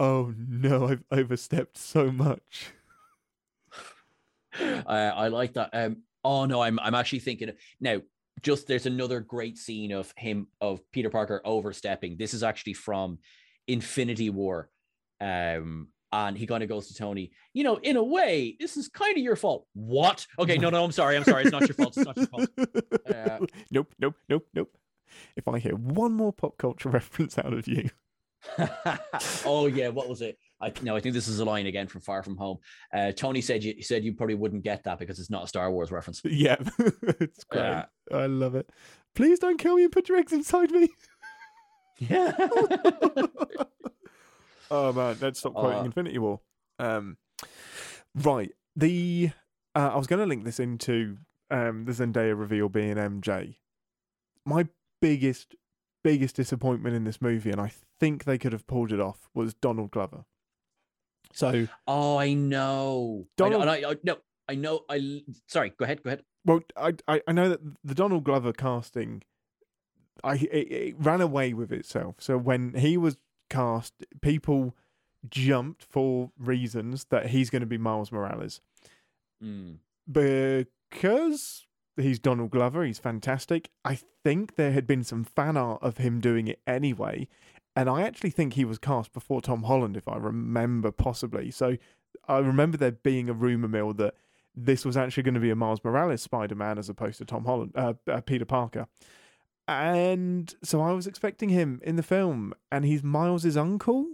Oh no, I've overstepped so much. uh, I like that. Um, oh no, I'm I'm actually thinking now. Just there's another great scene of him of Peter Parker overstepping. This is actually from Infinity War, um, and he kind of goes to Tony. You know, in a way, this is kind of your fault. What? Okay, no, no, I'm sorry. I'm sorry. It's not your fault. It's not your fault. Uh, nope, nope, nope, nope. If I hear one more pop culture reference out of you, oh yeah, what was it? I no, I think this is a line again from Far From Home. Uh, Tony said you said you probably wouldn't get that because it's not a Star Wars reference. yeah, it's great. Yeah. I love it. Please don't kill me and put your eggs inside me. Yeah. Oh man, let's stop quoting Uh, Infinity War. Um, right. The uh, I was going to link this into um, the Zendaya reveal being MJ. My biggest, biggest disappointment in this movie, and I think they could have pulled it off, was Donald Glover. So, oh, I know. Donald- I know, I, I, no, I know. I sorry. Go ahead. Go ahead. well, I I, I know that the Donald Glover casting, I it, it ran away with itself. So when he was cast, people jumped for reasons that he's going to be Miles Morales. Mm. because he's Donald Glover, he's fantastic. I think there had been some fan art of him doing it anyway, and I actually think he was cast before Tom Holland, if I remember possibly. So I remember there being a rumor mill that this was actually going to be a Miles Morales Spider-Man as opposed to Tom Holland, uh, uh, Peter Parker. And so I was expecting him in the film, and he's Miles's uncle,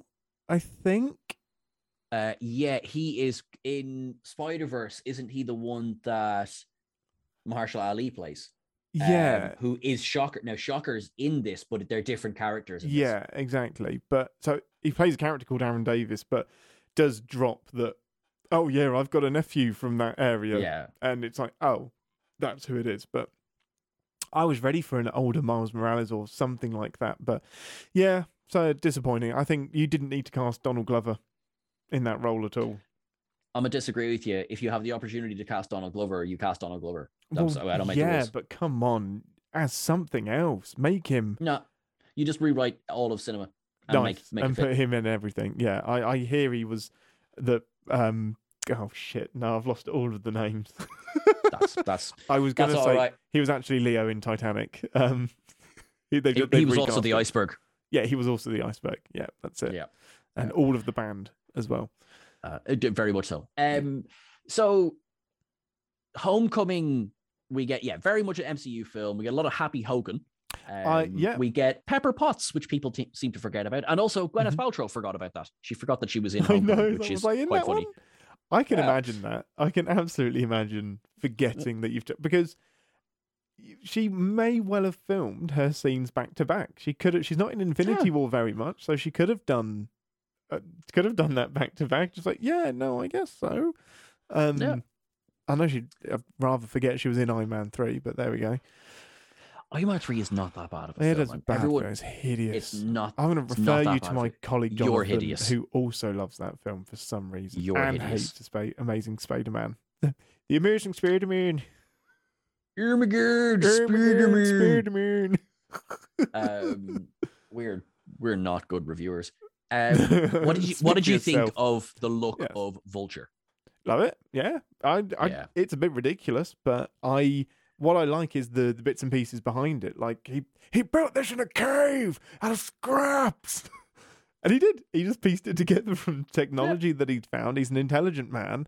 I think. Uh, yeah, he is in Spider Verse. Isn't he the one that Mahershala Ali plays? Um, Yeah, who is Shocker? Now Shocker's in this, but they're different characters. in this. Yeah, exactly. But so he plays a character called Aaron Davis, but does drop that. Oh yeah, I've got a nephew from that area, Yeah. and it's like, oh, that's who it is. But I was ready for an older Miles Morales or something like that. But yeah, so disappointing. I think you didn't need to cast Donald Glover in that role at all. I'm gonna disagree with you. If you have the opportunity to cast Donald Glover, you cast Donald Glover. Well, That's- I don't make yeah, but come on, as something else, make him No, you just rewrite all of cinema and nice make make and put him in everything. Yeah, I, I hear he was the um. Oh shit! No, I've lost all of the names. That's that's I was gonna say right. he was actually Leo in Titanic. Um, he, they, He, they he was also the iceberg. Yeah, he was also the iceberg. Yeah, that's it. Yeah. and all of the band as well. Uh, very much so. Um, so Homecoming, we get yeah, very much an MCU film. We get a lot of Happy Hogan. Um, Uh, yeah. we get Pepper Potts, which people te- seem to forget about, and also Gwyneth Mhm. Paltrow forgot about that. She forgot that she was in Homecoming, know. which is like, quite funny. one? I can Yeah. imagine that. I can absolutely imagine forgetting that you've t- because she may well have filmed her scenes back to back. She could have. She's not in Infinity War very much, so she could have done. Uh, could have done that back to back. Just like, yeah, no, I guess so. Um, Yeah. I know she'd I'd rather forget she was in Iron Man three, but there we go. Man three is not that bad of a It film. is bad. Everyone, It's hideous. it's not. I'm going to refer you to my colleague You're Jonathan, hideous. who also loves that film for some reason. You're and hideous. hates Sp- Amazing Spider-Man. the Amazing Spider-Man. Ermagerd, Spider-Man, Spider-Man. Um, we're we're not good reviewers. Um, what did you What did you think of the look Yes. of Vulture? Love it. Yeah. I, I Yeah. it's a bit ridiculous, but I what I like is the, the bits and pieces behind it. Like he he built this in a cave out of scraps. and he did. He just pieced it together from technology that he'd found. He's an intelligent man.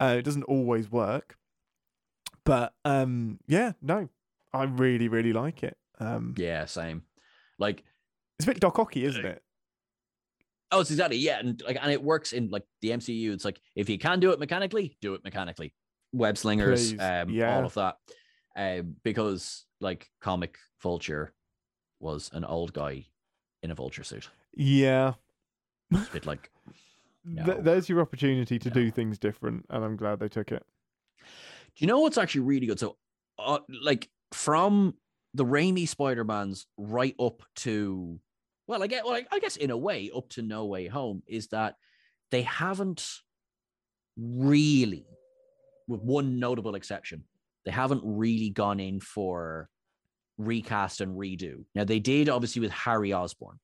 Uh, it doesn't always work. But um yeah, no. I really, really like it. Um Yeah, same. Like it's a bit Doc Ocky, isn't it? Oh, it's exactly yeah, and like and it works in like the MCU. It's like if you can do it mechanically, do it mechanically. Web slingers, um, yeah. all of that, um, because like comic Vulture was an old guy in a vulture suit. Yeah. It's a bit like Th- there's your opportunity to No. do things different, and I'm glad they took it. Do you know what's actually really good? So, uh, like from the Raimi Spider Mans right up to, well, I get, well, I guess in a way, up to No Way Home, is that they haven't really, with one notable exception, they haven't really gone in for recast and redo. Now they did obviously with Harry Osborn.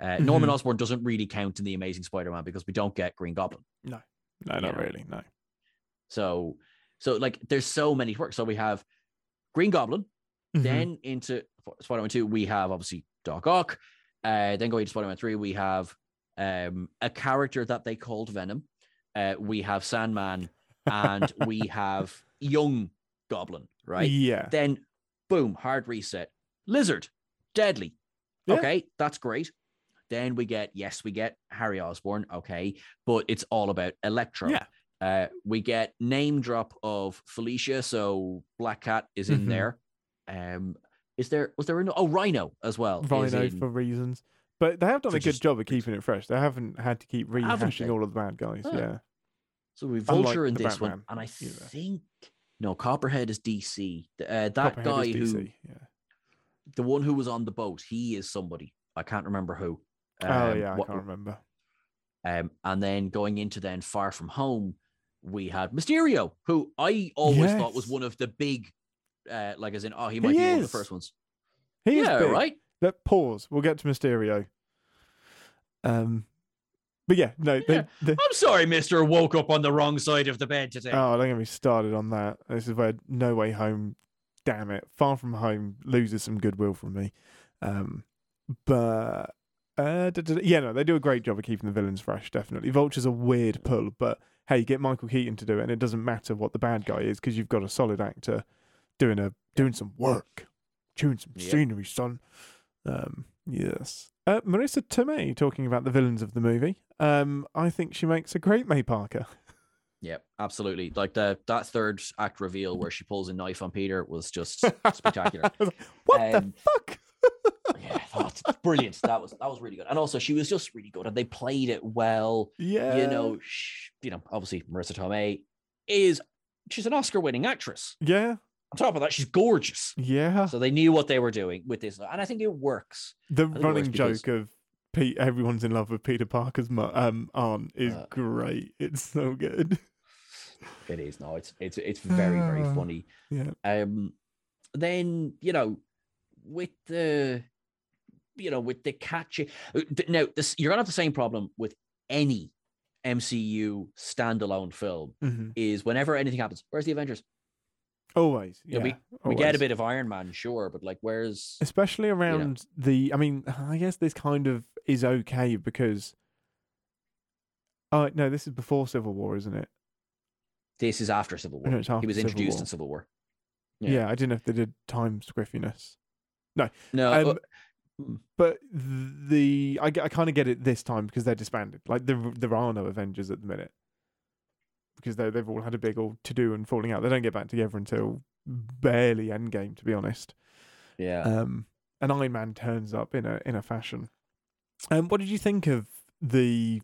Uh, Norman Mhm. Osborn doesn't really count in the Amazing Spider-Man because we don't get Green Goblin. No, no, not Yeah. really. No. So, so like, there's so many works. So we have Green Goblin. Mhm. Then into Spider-Man Two, we have obviously Doc Ock. Uh, then going to Spider-Man Three, we have um, a character that they called Venom. Uh, we have Sandman, and we have Young Goblin. Right. Yeah. Then, boom, hard reset. Lizard, deadly. Yeah. Okay, that's great. Then we get yes, we get Harry Osborn. Okay, but it's all about Electro. Yeah. Uh, we get name drop of Felicia, so Black Cat is in Mhm. there. Um, is there was there an oh Rhino as well? Rhino in- for reasons. But they have done a good just job of keeping it fresh. They haven't had to keep rehashing all of the bad guys. Huh. Yeah. so we Unlike Vulture in the this one, and I universe. think no Copperhead is DC. Uh, that Copperhead guy is who Yeah. the one who was on the boat, he is somebody I can't remember who. oh Um, yeah, I what- can't remember. Um, and then going into then Far From Home, we had Mysterio, who I always thought was one of the big, uh, like as in, oh, he might He be one of the first ones. He is yeah, big. right. Let pause. We'll get to Mysterio. Um, but yeah, no, they, Yeah. they- I'm sorry, Mister woke up on the wrong side of the bed today. oh, don't get me started on that. This is where No Way Home. Damn it, Far From Home loses some goodwill from me. Um, but uh, da- da- da- yeah, no, they do a great job of keeping the villains fresh. Definitely, Vulture's a weird pull, but hey, get Michael Keaton to do it, and it doesn't matter what the bad guy is because you've got a solid actor doing a doing some work, chewing some scenery, son. Um, yes. Uh, Marisa Tomei talking about the villains of the movie. Um, I think she makes a great May Parker. Yep, absolutely. Like the that third act reveal where she pulls a knife on Peter was just spectacular. Was like, what Um, the fuck? yeah, that's brilliant. That was that was really good, and also she was just really good, and they played it well. yeah, You know, sh- you know, obviously Marisa Tomei is she's an Oscar-winning actress. yeah, On top of that, she's gorgeous. yeah. So they knew what they were doing with this, and I think it works. The works running because- joke of Pete, everyone's in love with Peter Parker's um, aunt is Uh, great. It's so good. It is no, it's it's it's very very Ah. funny. Yeah. Um, then you know, with the, you know, with the catchy. uh, Now this you're gonna have the same problem with any MCU standalone film. hmm Is whenever anything happens, where's the Avengers? Always. Yeah. Yeah, We get a bit of Iron Man, sure, but like, where's especially around the. I mean, I guess this kind of is okay because. Oh no, this is before Civil War, isn't it? this? Is after Civil War. No, it's he was Civil introduced War. in Civil War. Yeah. Yeah. I didn't know if they did time squiffiness. No, Um, uh, mm. but the I, I kind of get it this time because they're disbanded. Like there there are no Avengers at the minute because they they've all had a big old to do and falling out. They don't get back together until barely Endgame, to be honest. yeah. Um, and Iron Man turns up in a in a fashion. Um, what did you think of the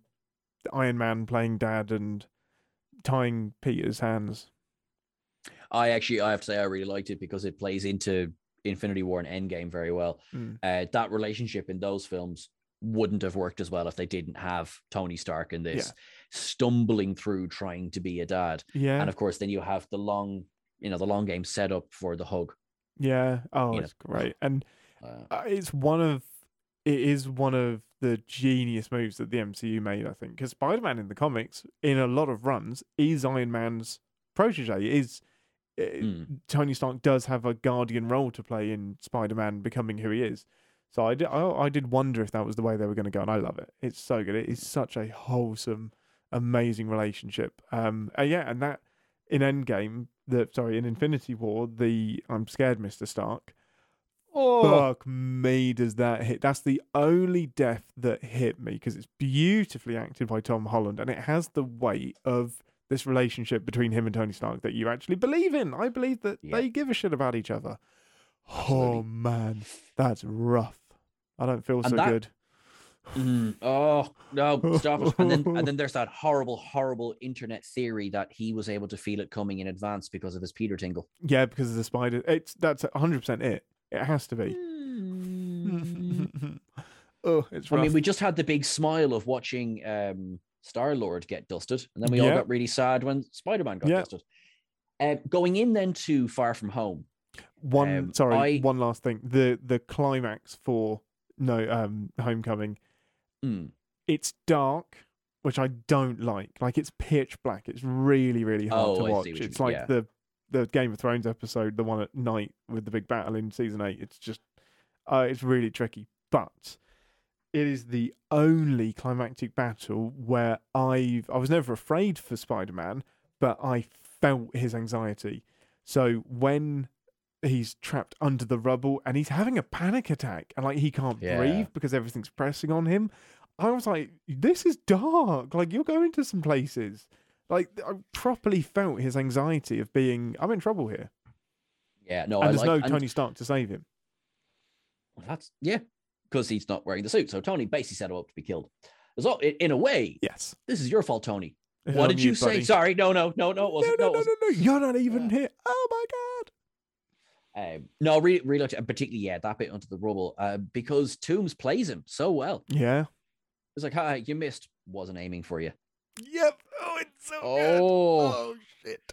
Iron Man playing dad and tying Peter's hands? I actually, I have to say, I really liked it because it plays into Infinity War and Endgame very well. Mm. Uh, that relationship in those films wouldn't have worked as well if they didn't have Tony Stark in this Yeah. stumbling through trying to be a dad. Yeah, And of course, then you have the long you know the long game set up for the hug. Yeah. Oh, You know. it's great. And Uh, uh, it's one of it is one of the genius moves that the MCU made, I think, because Spider-Man in the comics, in a lot of runs, is Iron Man's protege. Is Mm. Tony Stark does have a guardian role to play in Spider-Man becoming who he is. So I did, I, I did wonder if that was the way they were going to go, and I love it. It's so good. It is such a wholesome, amazing relationship. Um, uh, yeah, and that in Endgame, the sorry, in Infinity War, the I'm scared, Mister Stark. oh, Fuck me, does that hit? That's the only death that hit me because it's beautifully acted by Tom Holland and it has the weight of this relationship between him and Tony Stark that you actually believe in. I believe that Yeah. they give a shit about each other. Oh man, that's rough. I don't feel And so that- good. Mm, oh no, stop it! And then and then there's that horrible, horrible internet theory that he was able to feel it coming in advance because of his Peter tingle. Yeah, because of the spider. It's that's hundred percent it. It has to be. oh, it's I mean, we just had the big smile of watching um, Star Lord get dusted, and then we all got really sad when Spider Man got Yeah. dusted. Uh, going in then to Far From Home. One Um, sorry, I- one last thing. The the climax for no um homecoming. Mm, It's dark, which I don't like. Like it's pitch black. It's really really hard Oh, to watch. It's like yeah. the the Game of Thrones episode, the one at night with the big battle in season eight. It's just uh, it's really tricky, but it is the only climactic battle where I've I was never afraid for Spider Man, but I felt his anxiety. So when he's trapped under the rubble and he's having a panic attack and like he can't Yeah. breathe because everything's pressing on him, I was like, this is dark. Like you're going to some places. Like I properly felt his anxiety of being I'm in trouble here. yeah, no, and I there's like, no and Tony Stark to save him. Well, that's yeah, because he's not wearing the suit. So Tony basically set him up to be killed. So in, in a way, Yes. this is your fault, Tony. What did you say? buddy. Sorry, no, no, no, no, it No, wasn't. no, No, no, no, wasn't. no. You're not even Yeah. here. Oh my god. Um, no, really, really, liked it, and particularly yeah, that bit onto the rubble, uh, because Toomes plays him so well. Yeah. It's like, hi, you missed. Wasn't aiming for you. Yep. Oh, it's so good. Oh, Oh shit.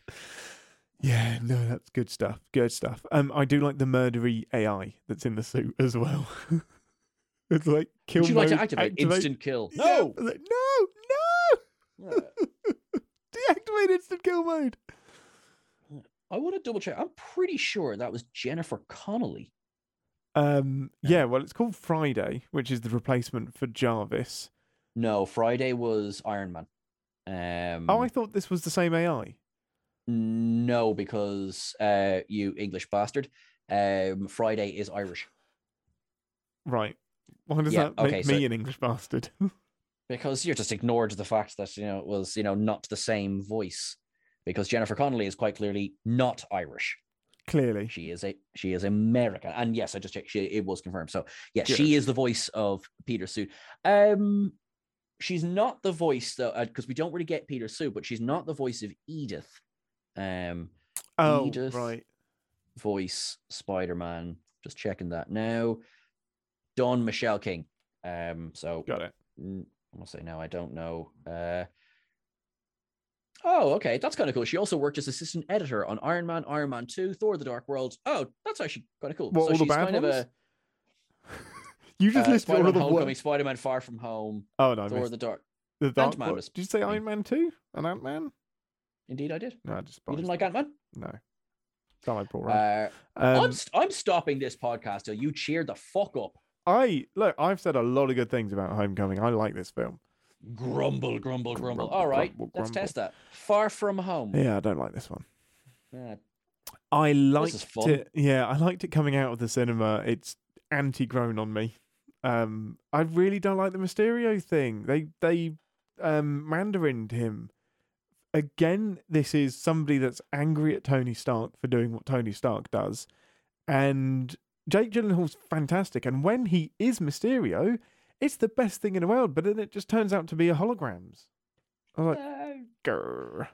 Yeah, no, that's good stuff. Good stuff. Um, I do like the murdery AI that's in the suit as well. it's like kill would you like to mode, activate, instant kill? Yeah, No. like, no, no. Yeah. Deactivate instant kill mode. I want to double check. I'm pretty sure that was Jennifer Connelly. Um, Yeah. well, it's called Friday, which is the replacement for Jarvis. No, Friday was Iron Man. Um, Oh, I thought this was the same AI. no, because uh, you English bastard. Um, Friday is Irish Right. Why does Yeah, that make okay, me so- an English bastard? because you're just ignored the fact that you know it was you know not the same voice. Because Jennifer Connelly is quite clearly not Irish. Clearly. She is a she is American, and yes, I just checked. She it was confirmed. So yes, she is the voice of Peter Sue. Um, she's not the voice though, because we don't really get Peter Sue, but she's not the voice of Edith. Um, Oh, Edith. right. voice Spider Man. Just checking that now. Dawn Michelle King. Um, so Got it. I'm gonna say no, I don't know. Uh, oh, okay, that's kind of cool. She also worked as assistant editor on Iron Man, Iron Man Two, Thor: The Dark World. Oh, that's actually kind of cool. What, so all the she's bad kind of ones? a You just uh, listed all of the Homecoming. Spider-Man Far From Home, Oh no, Thor: The Dark. the Dark Ant-Man was Did you say. Iron Man two and Ant Man? Indeed, I did. No, I just You didn't like Ant Man? No, don't like Paul Rudd. Uh, I'm Um, st- I'm stopping this podcast till you cheer the fuck up. I look. I've said a lot of good things about Homecoming. I like this film. Grumble, grumble, grumble. Grumble, All right, grumble, let's grumble. test that. Far From Home. Yeah, I don't like this one. Uh, I liked it. Yeah, I liked it coming out of the cinema. It's anti-grown on me. Um, I really don't like the Mysterio thing. They they um mandarined him. Again, this is somebody that's angry at Tony Stark for doing what Tony Stark does, and Jake Gyllenhaal's fantastic. And when he is Mysterio, it's the best thing in the world. But then it just turns out to be a holograms. I was like, uh, grr.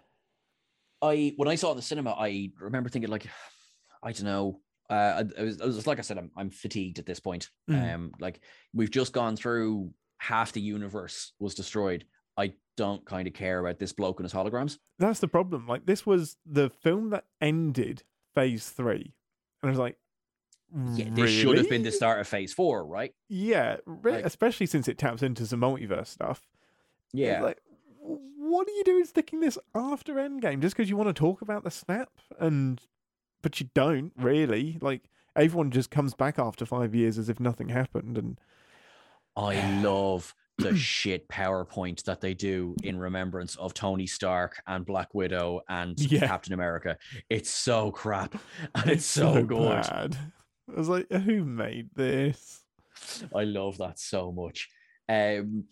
I when I saw it in the cinema, I remember thinking like, I don't know. Uh, I, I was, I was like I said, I'm I'm fatigued at this point. Mm. Um, like we've just gone through half the universe was destroyed. I don't kind of care about this bloke and his holograms. That's the problem. Like this was the film that ended Phase Three, and I was like, Yeah, this should have been the start of phase four, right? Yeah, Like- especially since it taps into some multiverse stuff. It's Yeah. Like, what are you doing sticking this after Endgame just because you want to talk about the snap and, but you don't really. Like everyone just comes back after five years as if nothing happened, and I love the shit PowerPoint that they do in remembrance of Tony Stark and Black Widow and Yeah. Captain America. It's so crap and it's, so, good. bad. I was like, who made this? I love that so much. Um,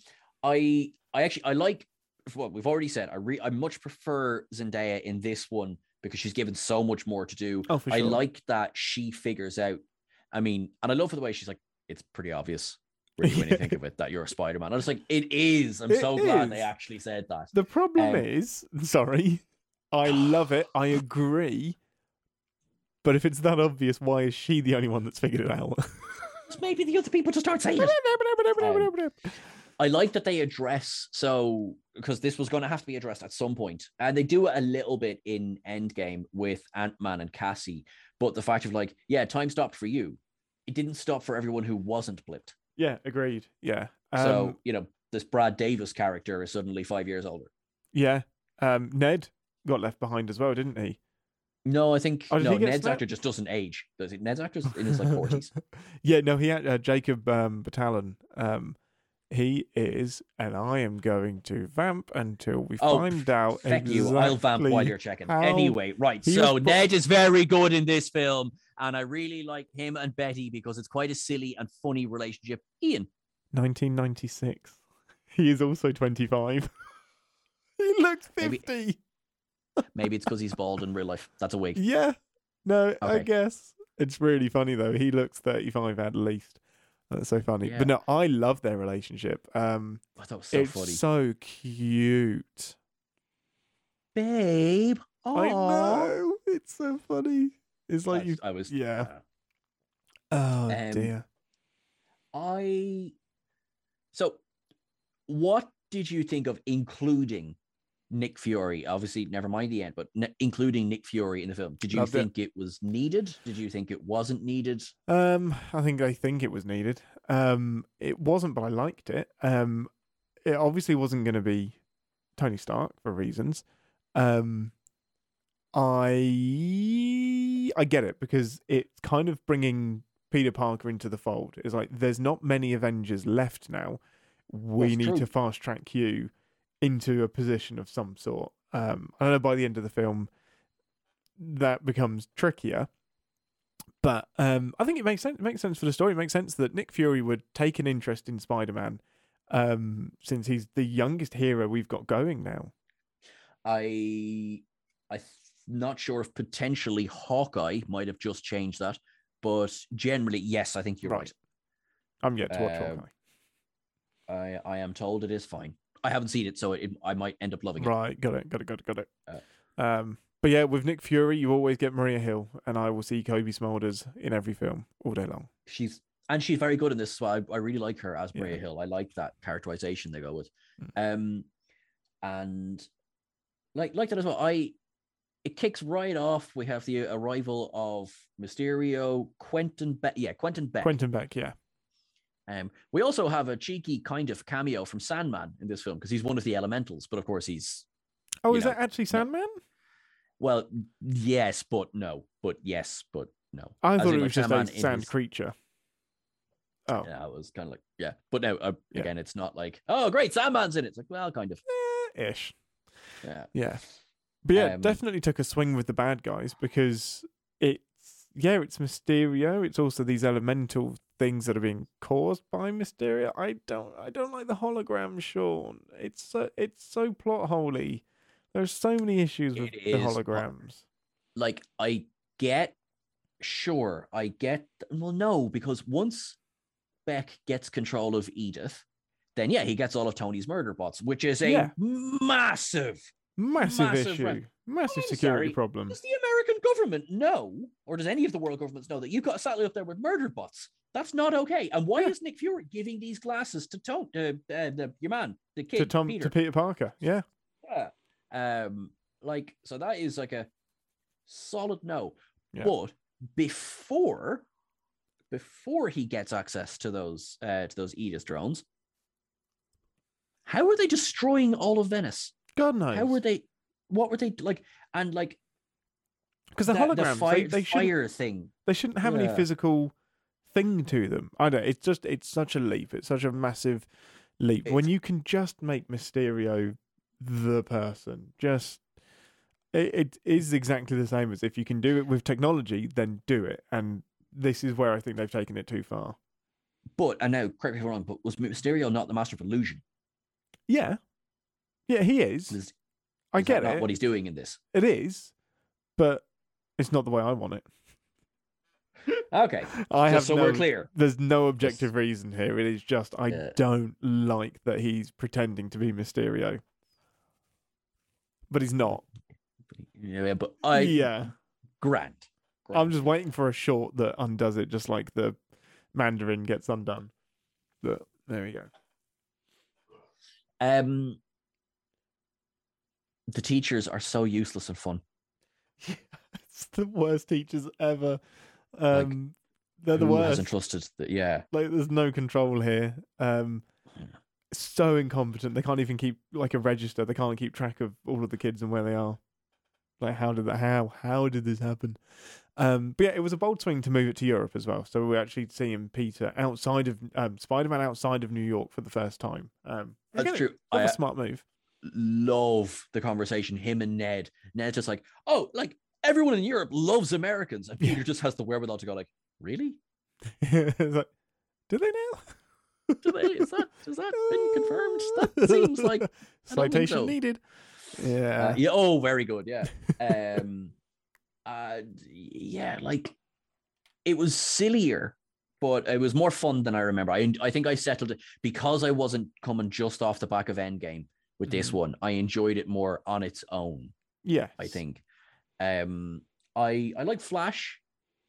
I I actually I like what we've already said. I re I much prefer Zendaya in this one because she's given so much more to do. Oh, for I like that she figures out. I mean, and I love for the way she's like, it's pretty obvious. Really, when you think of it, that you're a Spider-Man. I was like, it is. I'm It so glad they actually said that. The problem Um, is, sorry, I love it. I agree. But if it's that obvious, why is she the only one that's figured it out? Maybe the other people to start saying it. I like that they address so because this was going to have to be addressed at some point, and they do it a little bit in Endgame with Ant Man and Cassie. But the fact of like, yeah, time stopped for you. It didn't stop for everyone who wasn't blipped. yeah, agreed. Yeah. Um, so you know, this Brad Davis character is suddenly five years older. yeah. Um, Ned got left behind as well, didn't he? No, I think Oh, no. Ned's snapped? actor just doesn't age. Does it? Ned's actor's in his like forties. yeah, no, he had uh, Jacob um, Batalon. Um, he is, and I am going to vamp until we Oh, find out. Feck you! I'll vamp while you're checking. Anyway, right. So was Ned is very good in this film, and I really like him and Betty because it's quite a silly and funny relationship. Ian, 1996. He is also 25. he looks 50. maybe it's because he's bald in real life. That's a wig. Yeah. No, I guess. It's really funny though. He looks 35 at least. That's so funny. Yeah. But no, I love their relationship. Um thought it was so it's funny, so cute. babe. I know. It's so funny. It's like I, you I was yeah. uh, Oh Um, dear. I so what did you think of including Nick Fury? Obviously, never mind the end, but ne- including Nick Fury in the film. Did you Loved it. think it. was needed? Did you think it wasn't needed? Um, I think I think it was needed. Um, it wasn't, but I liked it. Um, it obviously wasn't going to be Tony Stark for reasons. Um, I I get it because it's kind of bringing Peter Parker into the fold. It's like there's not many Avengers left now. We That's need true. to fast track you into a position of some sort. Um, I know by the end of the film that becomes trickier. But um, I think it makes sense. It makes sense for the story. It makes sense that Nick Fury would take an interest in Spider-Man, um, since he's the youngest hero we've got going now. I I'm not sure if potentially Hawkeye might have just changed that, but generally, yes, I think you're right. Right. I'm yet to watch Um, Hawkeye. I I am told it is fine. I haven't seen it, so it, I might end up loving it. Right, got it, got it, got it, got it. Uh, um, but yeah, with Nick Fury, you always get Maria Hill, and I will see Cobie Smulders in every film all day long. She's and she's very good in this. So I, I really like her as Maria Yeah. Hill. I like that characterization they go with. Mm. Um, and like like that as well. I it kicks right off. We have the arrival of Mysterio, Quentin Beck. Yeah, Quentin Beck. Quentin Beck, yeah, Um, we also have a cheeky kind of cameo from Sandman in this film because he's one of the elementals, but of course he's Oh, is know, that actually Sandman? well, yes, but no, but yes, but no. I As thought it like, was just Sandman a sand his- creature. Oh, Yeah, it was kind of like yeah, but no. Uh, Yeah. Again, it's not like oh great, Sandman's in it. It's like well, kind of eh, ish. yeah. Yeah. But yeah, Um, definitely took a swing with the bad guys because it's yeah, it's Mysterio. It's also these elemental things that are being caused by Mysterio. I don't I don't like the hologram, Sean. It's so it's so plot holy. There's so many issues with It the is, holograms. like I get, sure, I get. Well, no, because once Beck gets control of Edith, then yeah, he gets all of Tony's murder bots, which is a Yeah. massive, Massive, Massive issue. rent. Massive I'm security sorry. problem. Does the American government know, or does any of the world governments know that you've got a satellite up there with murder bots? That's not okay. And why Yeah. is Nick Fury giving these glasses to Tom, uh, uh, the, your man, the kid, To Tom Peter? to Peter Parker. Yeah. Yeah. Um, like so that is like a solid no. Yeah. But before before he gets access to those uh to those Aegis drones, how are they destroying all of Venice? God knows. How were they what were they like and like Because the, the, holograms, the they, fire, they shouldn't fire thing. they shouldn't have any physical thing to them. I don't. It's just it's such a leap. It's such a massive leap when you can just make Mysterio the person. Just it, it is exactly the same as if you can do it with technology, then do it. And this is where I think they've taken it too far. But and now correct me if I'm wrong, but was Mysterio not the master of illusion? Yeah, yeah, he is. Is, I is get not it. what he's doing in this. It is, but it's not the way I want it. Okay. I just have so no, we're clear. There's no objective reason here. It is just I Yeah. don't like that he's pretending to be Mysterio, but he's not. Yeah, but I yeah, grant. I'm just waiting for a short that undoes it, just like the Mandarin gets undone. But there we go. Um, the teachers are so useless and fun. Yeah, it's the worst teachers ever. Um, they're the worst. hasn't trusted that? Yeah, like there's no control here um so incompetent they can't even keep like a register they can't keep track of all of the kids and where they are like how did that how how did this happen um but yeah it was a bold swing to move it to europe as well so we're actually seeing peter outside of um spider-man outside of new york for the first time um that's again, true. another I uh, smart move love the conversation. Him and Ned. Ned's just like, oh, like everyone in Europe loves Americans, and Yeah. Peter just has the wherewithal to go like, really? like do they now Do they? Is that has that been confirmed? That seems like citation so. needed Uh, yeah yeah. Oh, very good. Yeah. Um. uh. Yeah. Like, it was sillier, but it was more fun than I remember. I I think I settled it because I wasn't coming just off the back of Endgame with this Mhm. one. I enjoyed it more on its own. Yeah, I think. Um, I I like Flash,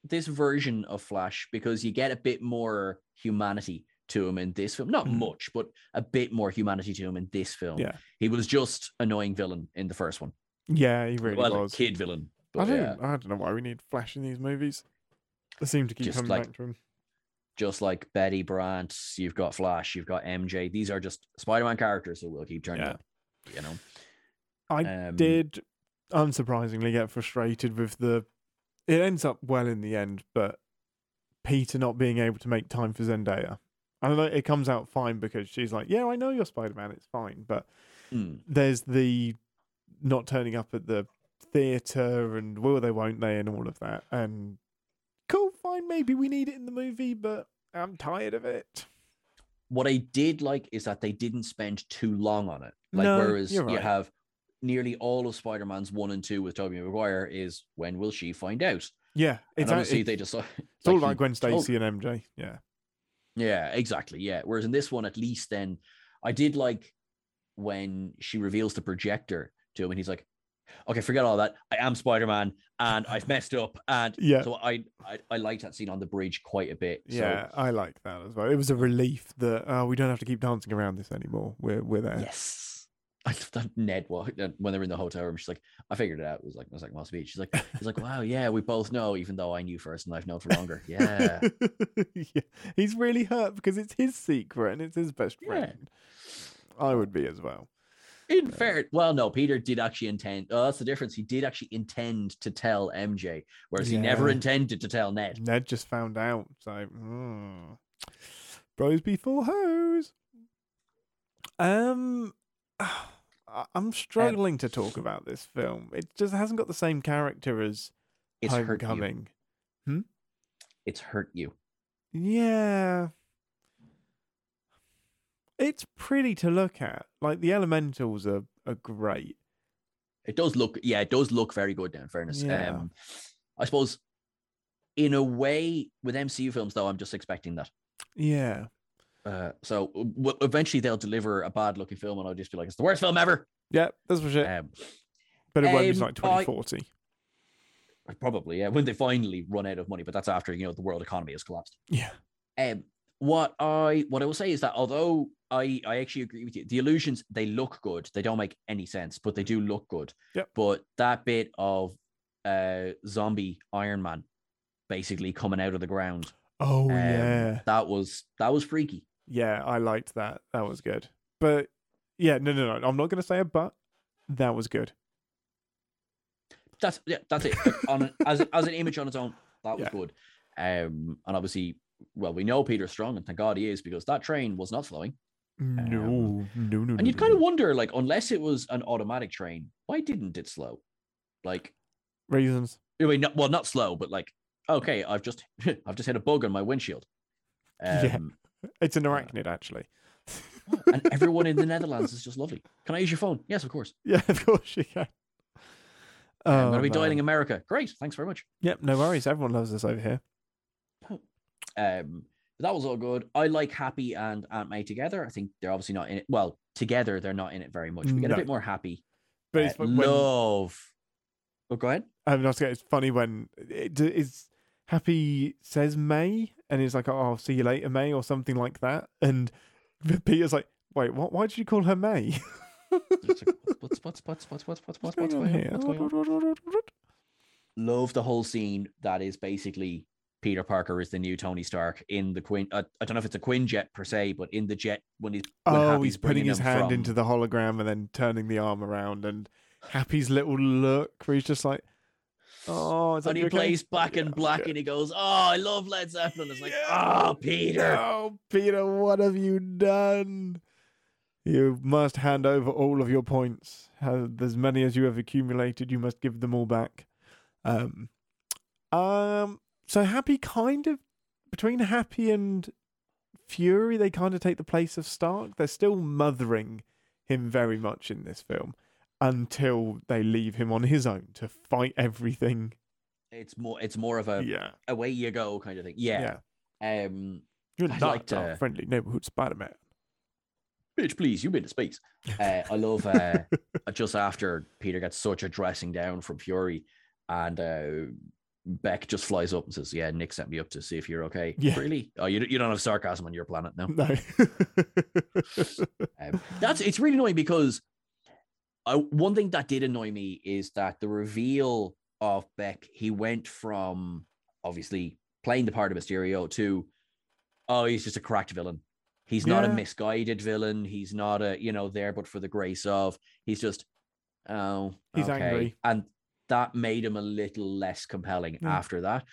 this version of Flash, because you get a bit more humanity to him in this film. Not Mhm. much, but a bit more humanity to him in this film. Yeah. he was just annoying villain in the first one. yeah he really well, was kid villain. I don't. yeah, I don't know why we need Flash in these movies. They seem to keep coming like- back to him. Just like Betty Brant, you've got Flash, you've got MJ. These are just Spider-Man characters, so we'll keep turning Yeah. up. You know, I um, did, unsurprisingly, get frustrated with the. It ends up well in the end, but Peter not being able to make time for Zendaya. I don't know. It comes out fine because she's like, "Yeah, I know you're Spider Man. It's fine." But mm, there's the not turning up at the theater and will they, won't they, and all of that. And cool, fine. Maybe we need it in the movie, but I'm tired of it. what I did like is that they didn't spend too long on it. Like No, whereas you're you have nearly all of Spider-Man's one and two with Tobey Maguire is when will she find out? Yeah, it's, obviously it's, they just it's all like, about he Gwen told- Stacy and MJ. Yeah. Yeah, exactly. Yeah. Whereas in this one, at least then I did like when she reveals the projector to him and he's like, Okay, forget all that. I am Spider-Man and I've messed up. And Yeah. so I I, I liked that scene on the bridge quite a bit. Yeah, I like that as well. It was a relief that oh, we don't have to keep dancing around this anymore. We're we're there. Yes. I that Ned walked when they're in the hotel room. She's like, I figured it out. It was like, it was like Moss Beach. She's like, he's like, wow, yeah, we both know, even though I knew first and I've known for longer. Yeah. yeah. He's really hurt because it's his secret and it's his best Yeah. friend. I would be as well. In fair, well, no, Peter did actually intend. Oh, that's the difference. He did actually intend to tell MJ, whereas he never intended to tell Ned. Ned just found out. So, mm. bros before hoes. Um, I'm struggling to talk about this film. It just hasn't got the same character as It's hurt you. Homecoming. It's hurt you. Yeah. It's pretty to look at. Like the elementals are, are great. It does look, yeah, it does look very good. Now, in fairness, Yeah. um, I suppose, in a way, with MCU films though, I'm just expecting that. Yeah. Uh, so w- eventually they'll deliver a bad looking film, and I'll just be like, "It's the worst film ever." Yeah, that's for sure. Um, but it won't be um, like I- 2040. probably, yeah, when they finally run out of money, but that's after you know the world economy has collapsed. Yeah. Um, what I what I will say is that although I I actually agree with you, the illusions they look good. They don't make any sense, but they do look good. Yep. But that bit of uh zombie Iron Man basically coming out of the ground, Oh, um, yeah. that was that was freaky. Yeah, I liked that. That was good. But yeah, no, no, no. I'm not going to say a but. That was good. That's yeah, that's it. On as as an image on its own, that was Yeah. good. Um, and obviously, well, we know Peter's strong, and thank God he is because that train was not slowing. No, no, no, no. And you'd no, kind of wonder, like, unless it was an automatic train, why didn't it slow? Like, reasons. I mean, not, well, not slow, but like, okay, I've just I've just hit a bug on my windshield. Yeah. Um, It's an arachnid, actually. and everyone in the Netherlands is just lovely. Can I use your phone? Yes, of course. Yeah, of course you can. I'm Oh, going to be dialing. America. Great, thanks very much. Yep, no worries. Everyone loves us over here. Um, but that was all good. I like Happy and Aunt May together. I think they're obviously not in it. Well, together they're not in it very much. We get No. a bit more Happy. But Uh, it's when, love. Oh, go ahead. I'm not it's funny when it d- Happy says May and he's like, "Oh, I'll see you later, May," or something like that, and Peter's like, "Wait, what? Why did you call her May?" Like, what's what's what's what's what's what's what's what's going on? What's love the whole scene that is basically Peter Parker is the new Tony Stark in the Quinn. Uh, I don't know if it's a Quinjet per se, but in the jet when he's when Oh, Happy's he's putting his hand from- into the hologram and then turning the arm around, and Happy's little look where he's just like, "Oh," and he "You okay?" plays Back in Yeah, Black, okay. and he goes, "Oh, I love Led Zeppelin." It's like, Yeah. "Oh, Peter." Oh, Peter, what have you done? You must hand over all of your points. As many as you have accumulated, you must give them all back. Um, um. So happy, kind of between happy and fury, they kind of take the place of Stark. They're still mothering him very much in this film until they leave him on his own to fight everything. It's more, it's more of a yeah, away you go kind of thing. Yeah. Um, You're not like our to- friendly neighborhood Spider-Man. bitch, please, you've been to space. Uh, I love uh, just after Peter gets such a dressing down from Fury, and uh, Beck just flies up and says, "Yeah, Nick sent me up to see if you're okay." Yeah. Really? Oh, you you don't have sarcasm on your planet, no? No. Um, that's it's really annoying because I, one thing that did annoy me is that the reveal of Beck, he went from obviously playing the part of Mysterio to, oh, he's just a cracked villain. He's not a misguided villain. He's not a, you know, there but for the grace of. He's just, oh, He's okay. angry. And that made him a little less compelling Yeah. after that.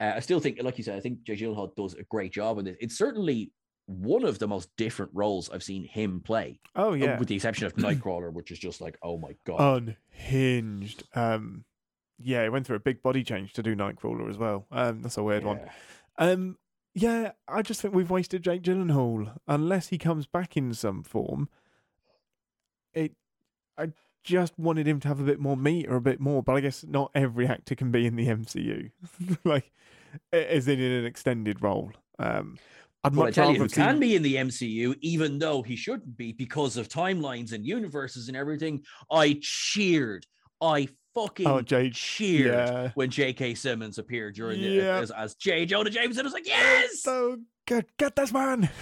Uh, I still think, like you said, I think Jake Gyllenhaal does a great job in this. It's certainly one of the most different roles I've seen him play, oh uh, yeah. with the exception of Nightcrawler, which is just like, oh my god. Unhinged. Um yeah, he went through a big body change to do Nightcrawler as well. Um that's a weird one. Yeah. Um yeah, I just think we've wasted Jake Gyllenhaal unless he comes back in some form. It I just wanted him to have a bit more meat or a bit more, but I guess not every actor can be in the MCU. like as in an extended role. Um I'd But I much tell you, who seen can be in the MCU, even though he shouldn't be because of timelines and universes and everything. I cheered. I fucking Oh, Jake, cheered yeah. when J.K. Simmons appeared during the Yeah. as, as J. Jonah Jameson. I was like, yes. so good. Get this man.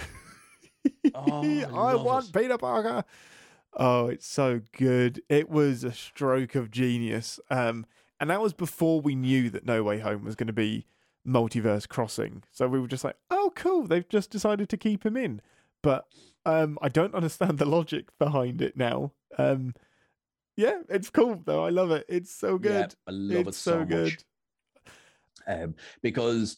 Oh, I I want it. Peter Parker. Oh, it's so good. It was a stroke of genius. Um, and that was before we knew that No Way Home was going to be multiverse crossing. So we were just like, oh, cool. They've just decided to keep him in. But um, I don't understand the logic behind it now. Um, yeah, it's cool though. I love it. It's so good. Yeah, good. I love it's it so, good. much. Um, because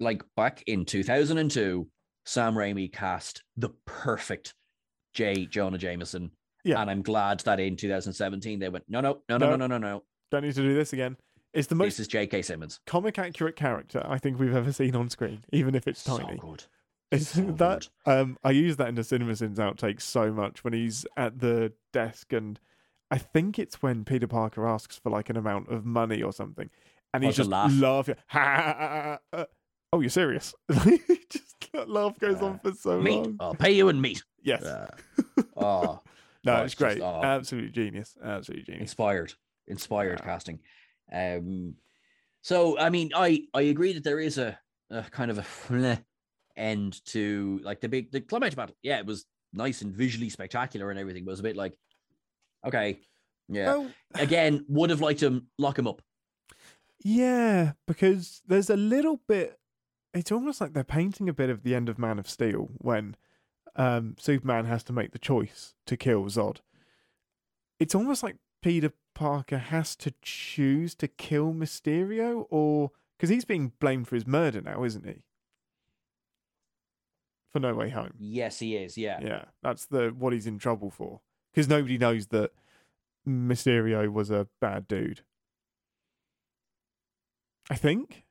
like back in 2002, Sam Raimi cast the perfect J. Jonah Jameson. Yeah. And I'm glad that in 2017 they went, no, no, no, no, No. no, no, no. Don't need to do this again. It's the most This is J.K. Simmons. comic accurate character I think we've ever seen on screen, even if it's So tiny. good. It's so that um I use that in the CinemaSins outtakes so much when he's at the desk and I think it's when Peter Parker asks for like an amount of money or something. And Oh, he's just laugh. laughing. Ha, ha, ha. Uh, "Oh, you're serious?" just that laugh goes on for so meat. long. I'll pay you in meat. Yes. Uh, oh, no, oh, it's it's just- great. oh. Absolute genius. Absolute genius. inspired, inspired Yeah. casting. Um, so I mean, I I agree that there is a, a kind of a end to like the big the climate battle. Yeah, it was nice and visually spectacular and everything, but it was a bit like, okay, yeah. Well, Again, would have liked to lock him up. yeah, because there's a little bit. It's almost like they're painting a bit of the end of Man of Steel when um, Superman has to make the choice to kill Zod. It's almost like Peter Parker has to choose to kill Mysterio, or because he's being blamed for his murder now, isn't he? For No Way Home. Yes, he is. Yeah. Yeah, that's the what he's in trouble for. Because nobody knows that Mysterio was a bad dude. I think,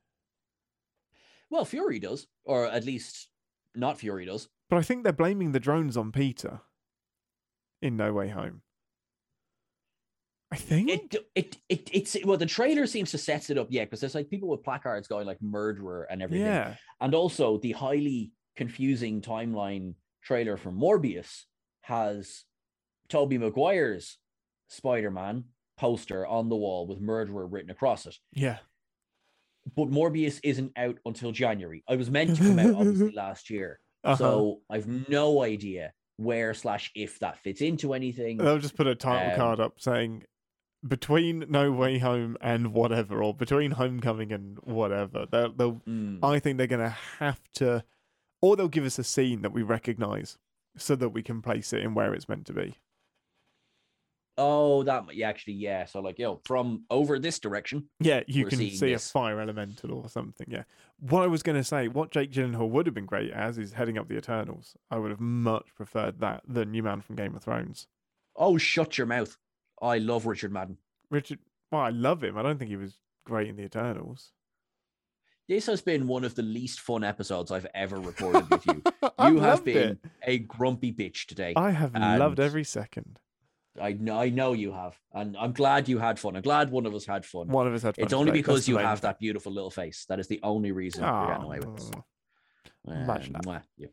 Well, Fury does, or at least not Fury does. But I think they're blaming the drones on Peter. In No Way Home. I think. It it it it's well, the trailer seems to set it up. Yeah, because there's like people with placards going like murderer and everything. yeah, And also the highly confusing timeline trailer for Morbius has Tobey Maguire's Spider-Man poster on the wall with murderer written across it. yeah, But Morbius isn't out until January. I was meant to come out obviously last year. Uh-huh. So I've no idea where slash if that fits into anything. they'll just put a title Um, card up saying between No Way Home and whatever, or between Homecoming and whatever. They'll, they'll Mm. I think they're going to have to, or they'll give us a scene that we recognize so that we can place it in where it's meant to be. Oh, that yeah, actually, yeah. So like, yo, from over this direction. Yeah, you can see this. a fire elemental or something. Yeah. What I was going to say, what Jake Gyllenhaal would have been great as is heading up the Eternals. I would have much preferred that than New Man from Game of Thrones. Oh, shut your mouth. I love Richard Madden. Richard, well, I love him. I don't think he was great in the Eternals. This has been one of the least fun episodes I've ever recorded with you. You have been it. a grumpy bitch today. I have loved every second. I know, I know you have, and I'm glad you had fun. I'm glad one of us had fun. One of us had. fun it's only today. because That's you have that beautiful little face. That is the only reason you're getting away with this. Oh, Imagine that. mwah, you,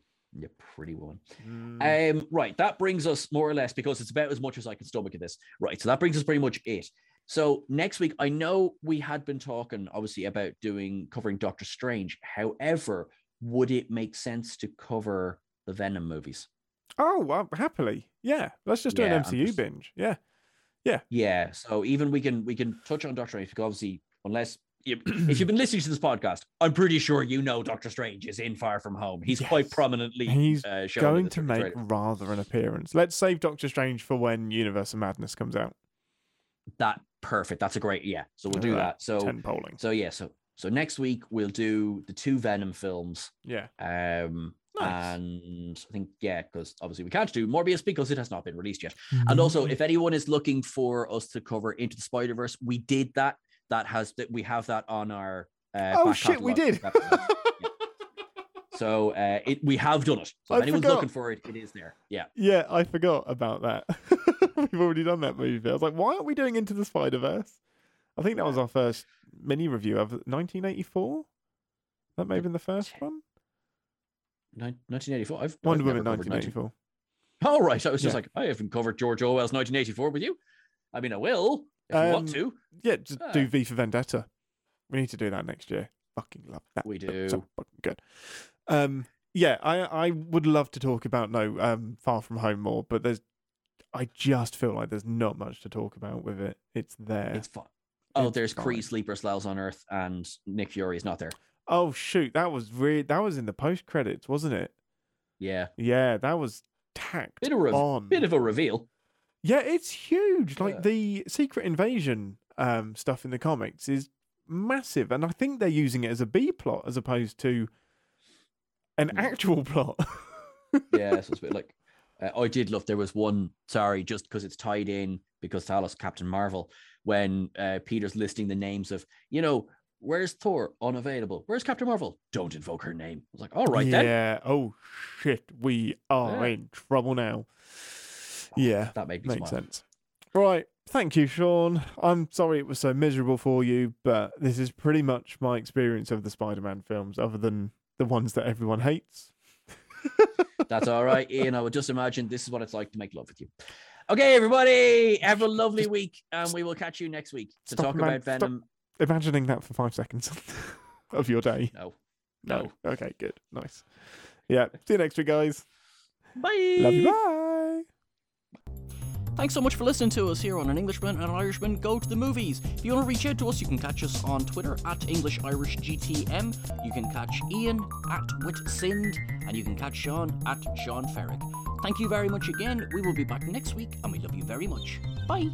pretty woman. mm. Um, right, that brings us more or less because it's about as much as I can stomach at this. Right, so that brings us pretty much it. So next week, I know we had been talking obviously about doing covering Doctor Strange. However, would it make sense to cover the Venom movies? Oh, well, happily. Yeah. Let's just do Yeah, an MCU just- binge. Yeah. Yeah, Yeah. so even we can we can touch on Doctor Strange because obviously, unless you, if you've been listening to this podcast, I'm pretty sure you know Doctor Strange is in Far From Home. He's quite prominently He's uh, Going to make trailer. rather an appearance. Let's save Doctor Strange for when Universe of Madness comes out. that perfect. That's a great yeah. So we'll do that. So Ten polling. So yeah, so so next week we'll do the two Venom films. Yeah. Um Nice. and I think yeah, because obviously we can't do Morbius because it has not been released yet. Mm-hmm. And also, if anyone is looking for us to cover Into the Spider Verse, we did that. That has that we have that on our. Uh, oh shit, we did. Yeah. So uh, it we have done it. So I if anyone's forgot. looking for it, it is there. Yeah. yeah, I forgot about that. We've already done that movie. I was like, why aren't we doing Into the Spider Verse? I think that was our first mini review of 1984. That may have been the first one. Nin- 1984. I've Wonder I've Woman never covered 1984. Oh right, I was just Yeah. like, I haven't covered George Orwell's 1984 with you. I mean, I will if you want Um, to. Yeah, just do Ah. V for Vendetta. We need to do that next year. Fucking love that. We film. So do. fucking good. Um, yeah, I I would love to talk about no um Far From Home more, but there's I just feel like there's not much to talk about with it. It's there. It's fun. Oh, It's there's Kree fine. Sleeper Skrulls on Earth, and Nick Fury is not there. Oh shoot, that was re- that was in the post credits, wasn't it? Yeah, Yeah, that was tacked bit of a on. bit of a reveal. Yeah, it's huge. Like Yeah. the Secret Invasion um stuff in the comics is massive, and I think they're using it as a B plot as opposed to an Hmm. actual plot. Yeah, so it's a bit like uh, I did love. There was one. Sorry, just because it's tied in because Talos Captain Marvel when uh, Peter's listing the names of you know. Where's Thor? Unavailable. Where's Captain Marvel? Don't invoke her name. I was like, all right then. yeah. Oh shit, we are Yeah. in trouble now. Oh, yeah, That made me makes smile. sense. Right. Thank you, Sean. I'm sorry it was so miserable for you, but this is pretty much my experience of the Spider Man films, other than the ones that everyone hates. That's all right, Ian. I would just imagine this is what it's like to make love with you. Okay, everybody, have a lovely week, and we will catch you next week to Stop talk ima- about stop- Venom. Imagining that for five seconds of your day. No, No. no. Okay, good. Nice. Yeah. See you next week, guys. Bye. Love you. Bye. Thanks so much for listening to us here on An Englishman and an Irishman Go to the Movies. If you want to reach out to us, you can catch us on Twitter at English Irish GTM. You can catch Ian at WitSind, and you can catch Sean at Sean Ferrick. Thank you very much again. We will be back next week, and we love you very much. Bye.